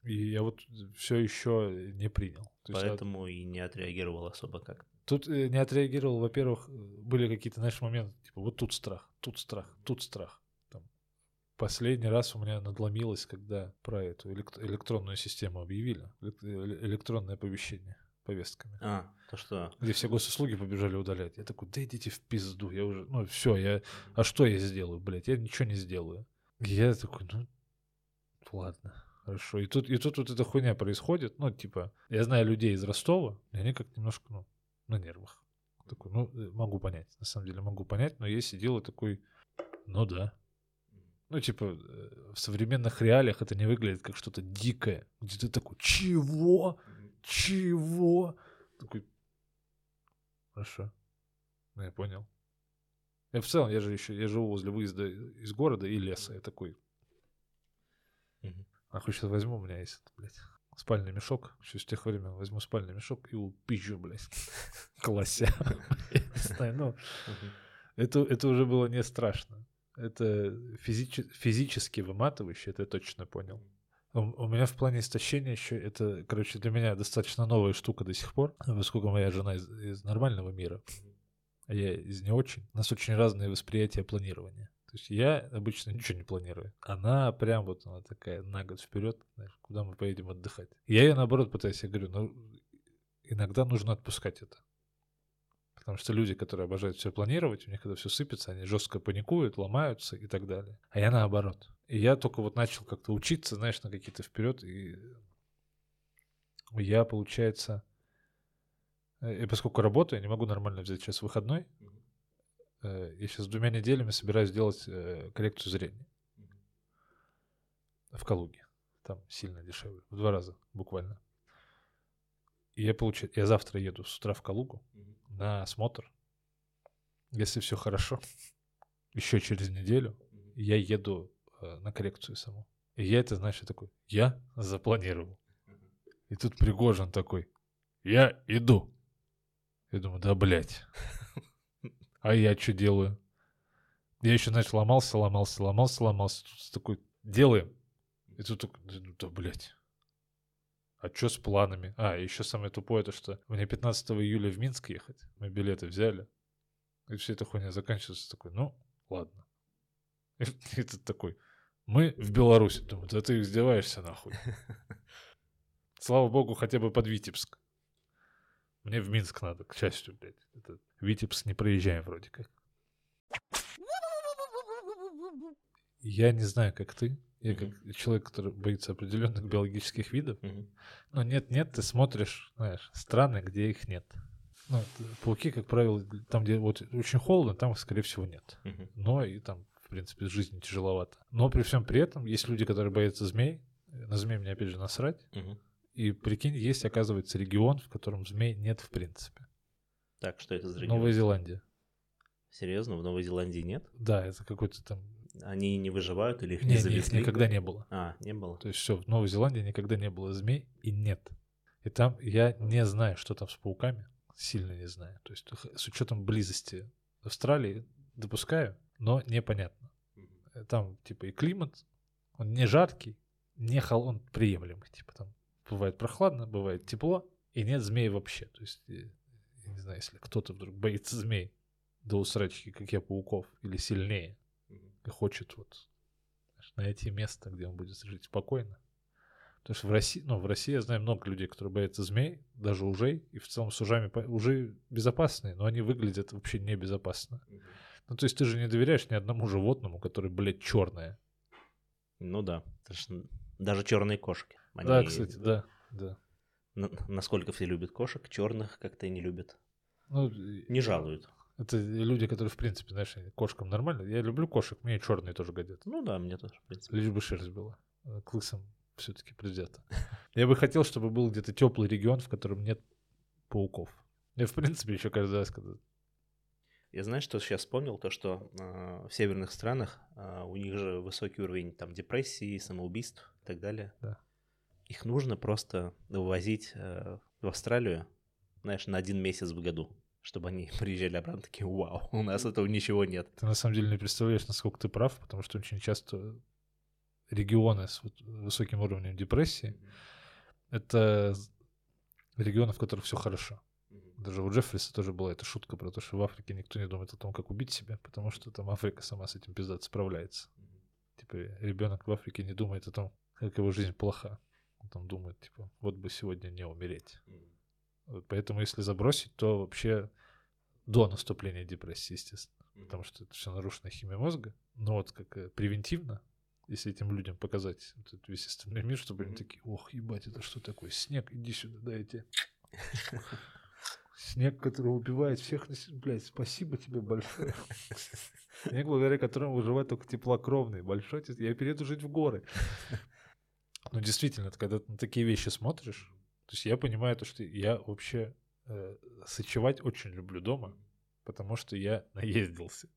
И я вот все еще не принял. То есть я- Поэтому и не отреагировал особо как. Тут э, не отреагировал, во-первых, были какие-то, знаешь, моменты, типа, вот тут страх, тут страх, тут страх. Там. Последний раз у меня надломилось, когда про эту элект- электронную систему объявили, э- электронное оповещение повестками, А, то что? где все госуслуги побежали удалять. Я такой, да идите в пизду, я уже, ну все, я, а что я сделаю, блядь, я ничего не сделаю. Я такой, ну, ладно, хорошо. И тут, и тут вот эта хуйня происходит, ну, типа, я знаю людей из Ростова, и они как немножко, ну, на нервах. Такой, ну, э, могу понять, на самом деле могу понять, но я сидел и такой, ну да. Ну, типа, э, в современных реалиях это не выглядит как что-то дикое, где ты такой, чего? Чего? Такой, хорошо, ну, я понял. Я в целом, я же еще, я живу возле выезда из города и леса. Я такой, Мгм. нахуй сейчас возьму, у меня есть, блядь, спальный мешок. Еще с тех времен возьму спальный мешок и упизжу, блядь, колося. Ну, это, это уже было не страшно. Это физичи- физически выматывающе, это я точно понял. У, у меня в плане истощения еще это, короче, для меня достаточно новая штука до сих пор, поскольку моя жена из, из нормального мира, а я из не очень. У нас очень разные восприятия планирования. То есть я обычно ничего не планирую. Она прям вот она такая на год вперед, знаешь, куда мы поедем отдыхать. Я ей наоборот пытаюсь, я говорю, ну иногда нужно отпускать это. Потому что люди, которые обожают все планировать, у них когда все сыпется, они жестко паникуют, ломаются и так далее. А я наоборот. И я только вот начал как-то учиться, знаешь, на какие-то вперед. И я, получается, э, и поскольку работаю, не могу нормально взять сейчас выходной. Э, Я сейчас двумя неделями собираюсь сделать э, коррекцию зрения в Калуге. Там сильно дешевле. В два раза буквально. И я получаю, я завтра еду с утра в Калугу на осмотр. Если все хорошо, еще через неделю я еду э, на коррекцию саму. И я это, я такой, я запланировал. И тут Пригожин такой, я иду. Я думаю, да, блядь. А я что делаю? Я еще, знаешь, ломался, ломался, ломался, ломался. Тут такой, делаем. И тут такой, да, ну да, блядь. А что с планами? А, еще самое тупое, то что мне 15 июля в Минск ехать. Мы билеты взяли. И вся эта хуйня заканчивается такой, ну, ладно. И, и тут такой, мы в Беларуси. Думаю, да ты издеваешься нахуй. Слава богу, хотя бы под Витебск. Мне в Минск надо, к счастью, блядь. Это Витебск не проезжаем вроде как. Я не знаю, как ты. Я как человек, который боится определенных биологических видов. Мгм. Но нет-нет, ты смотришь, знаешь, страны, где их нет. Ну, т- пауки, как правило, там, где вот очень холодно, там их, скорее всего, нет. Мгм. Но и там, в принципе, жизнь тяжеловато. Но при всем при этом есть люди, которые боятся змей. На змей мне, опять же, насрать. Мгм. И прикинь, есть, оказывается, регион, в котором змей нет в принципе. Так, что это за регион? Новая Зеландия. Серьезно, в Новой Зеландии нет? Да, это какой-то там... Они не выживают или их Не, не не, их завезли? никогда не было. А, не было. То есть все, в Новой Зеландии никогда не было змей и нет. И там я не знаю, что там с пауками. Сильно не знаю. То есть с учетом близости Австралии допускаю, но непонятно. Там типа и климат, он не жаркий, не хол... он приемлемый. Типа там бывает прохладно, бывает тепло, и нет змей вообще. То есть, э, я не знаю, если кто-то вдруг боится змей до усрачки, как я, пауков, или сильнее, и хочет вот найти место, где он будет жить спокойно. Потому что в России, ну, в России я знаю много людей, которые боятся змей, даже ужей, и в целом с ужами ужи безопасные, но они выглядят вообще небезопасно. Мгм. Ну, то есть ты же не доверяешь ни одному животному, который, блядь, черное. Ну да. Даже черные кошки. Да, Они- кстати, да, да. Насколько все любят кошек, черных как-то и не любят. Ну, Не жалуют. Это люди, которые, в принципе, знаешь, кошкам нормально. Я люблю кошек, мне черные тоже годятся. Ну да, мне тоже, в принципе. Лишь бы шерсть была. А К лысым все-таки предвзято. Я бы хотел, чтобы был где-то теплый регион, в котором нет пауков. Я, в принципе, еще каждый раз, когда... Я знаешь, что сейчас вспомнил? То, что а, в северных странах а, у них же высокий уровень там депрессии, самоубийств и так далее. Да. Их нужно просто вывозить э, в Австралию, знаешь, на один месяц в году, чтобы они приезжали обратно такие, вау, у нас этого ничего нет. Ты на самом деле не представляешь, насколько ты прав, потому что очень часто регионы с высоким уровнем депрессии — это регионы, в которых все хорошо. Даже у Джеффриса тоже была эта шутка про то, что в Африке никто не думает о том, как убить себя, потому что там Африка сама с этим пиздато справляется. Типа ребенок в Африке не думает о том, как его жизнь плоха. Он там думает, типа, вот бы сегодня не умереть. Вот поэтому если забросить, то вообще до наступления депрессии, естественно. Потому что это все нарушенная химия мозга. Но вот как э, превентивно, если этим людям показать вот этот весь остальной мир, чтобы они такие, ох, ебать, это что такое? Снег, иди сюда, дайте. Снег, который убивает всех, блядь, спасибо тебе большое. Снег, благодаря которому выживают только теплокровные. Большой я перееду жить в горы. Ну, действительно, ты когда на такие вещи смотришь, то есть я понимаю то, что я вообще э, сочевать очень люблю дома, потому что я наездился.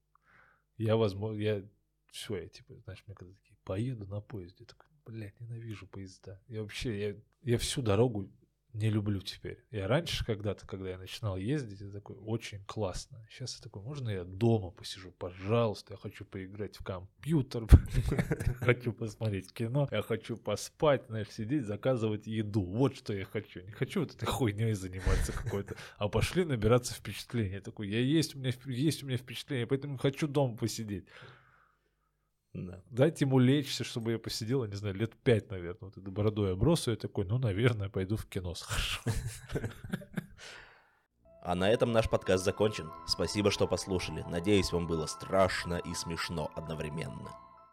Я, возможно, я все, я типа, знаешь, мне когда такие, поеду на поезде, я такой, блядь, ненавижу поезда. Я вообще, я, я всю дорогу не люблю теперь. Я раньше когда-то, когда я начинал ездить, я такой, очень классно. Сейчас я такой, можно я дома посижу, пожалуйста, я хочу поиграть в компьютер, хочу посмотреть кино, я хочу поспать, знаешь, сидеть, заказывать еду. Вот что я хочу. Не хочу вот этой хуйней заниматься какой-то, а пошли набираться впечатления. Я такой, я есть, у меня есть у меня впечатление, поэтому хочу дома посидеть. Да. Дайте ему лечься, чтобы я посидел, не знаю, лет пять, наверное. Вот это бородой оброс, и я такой, ну, наверное, пойду в кино схожу. А на этом наш подкаст закончен. Спасибо, что послушали. Надеюсь, вам было страшно и смешно одновременно.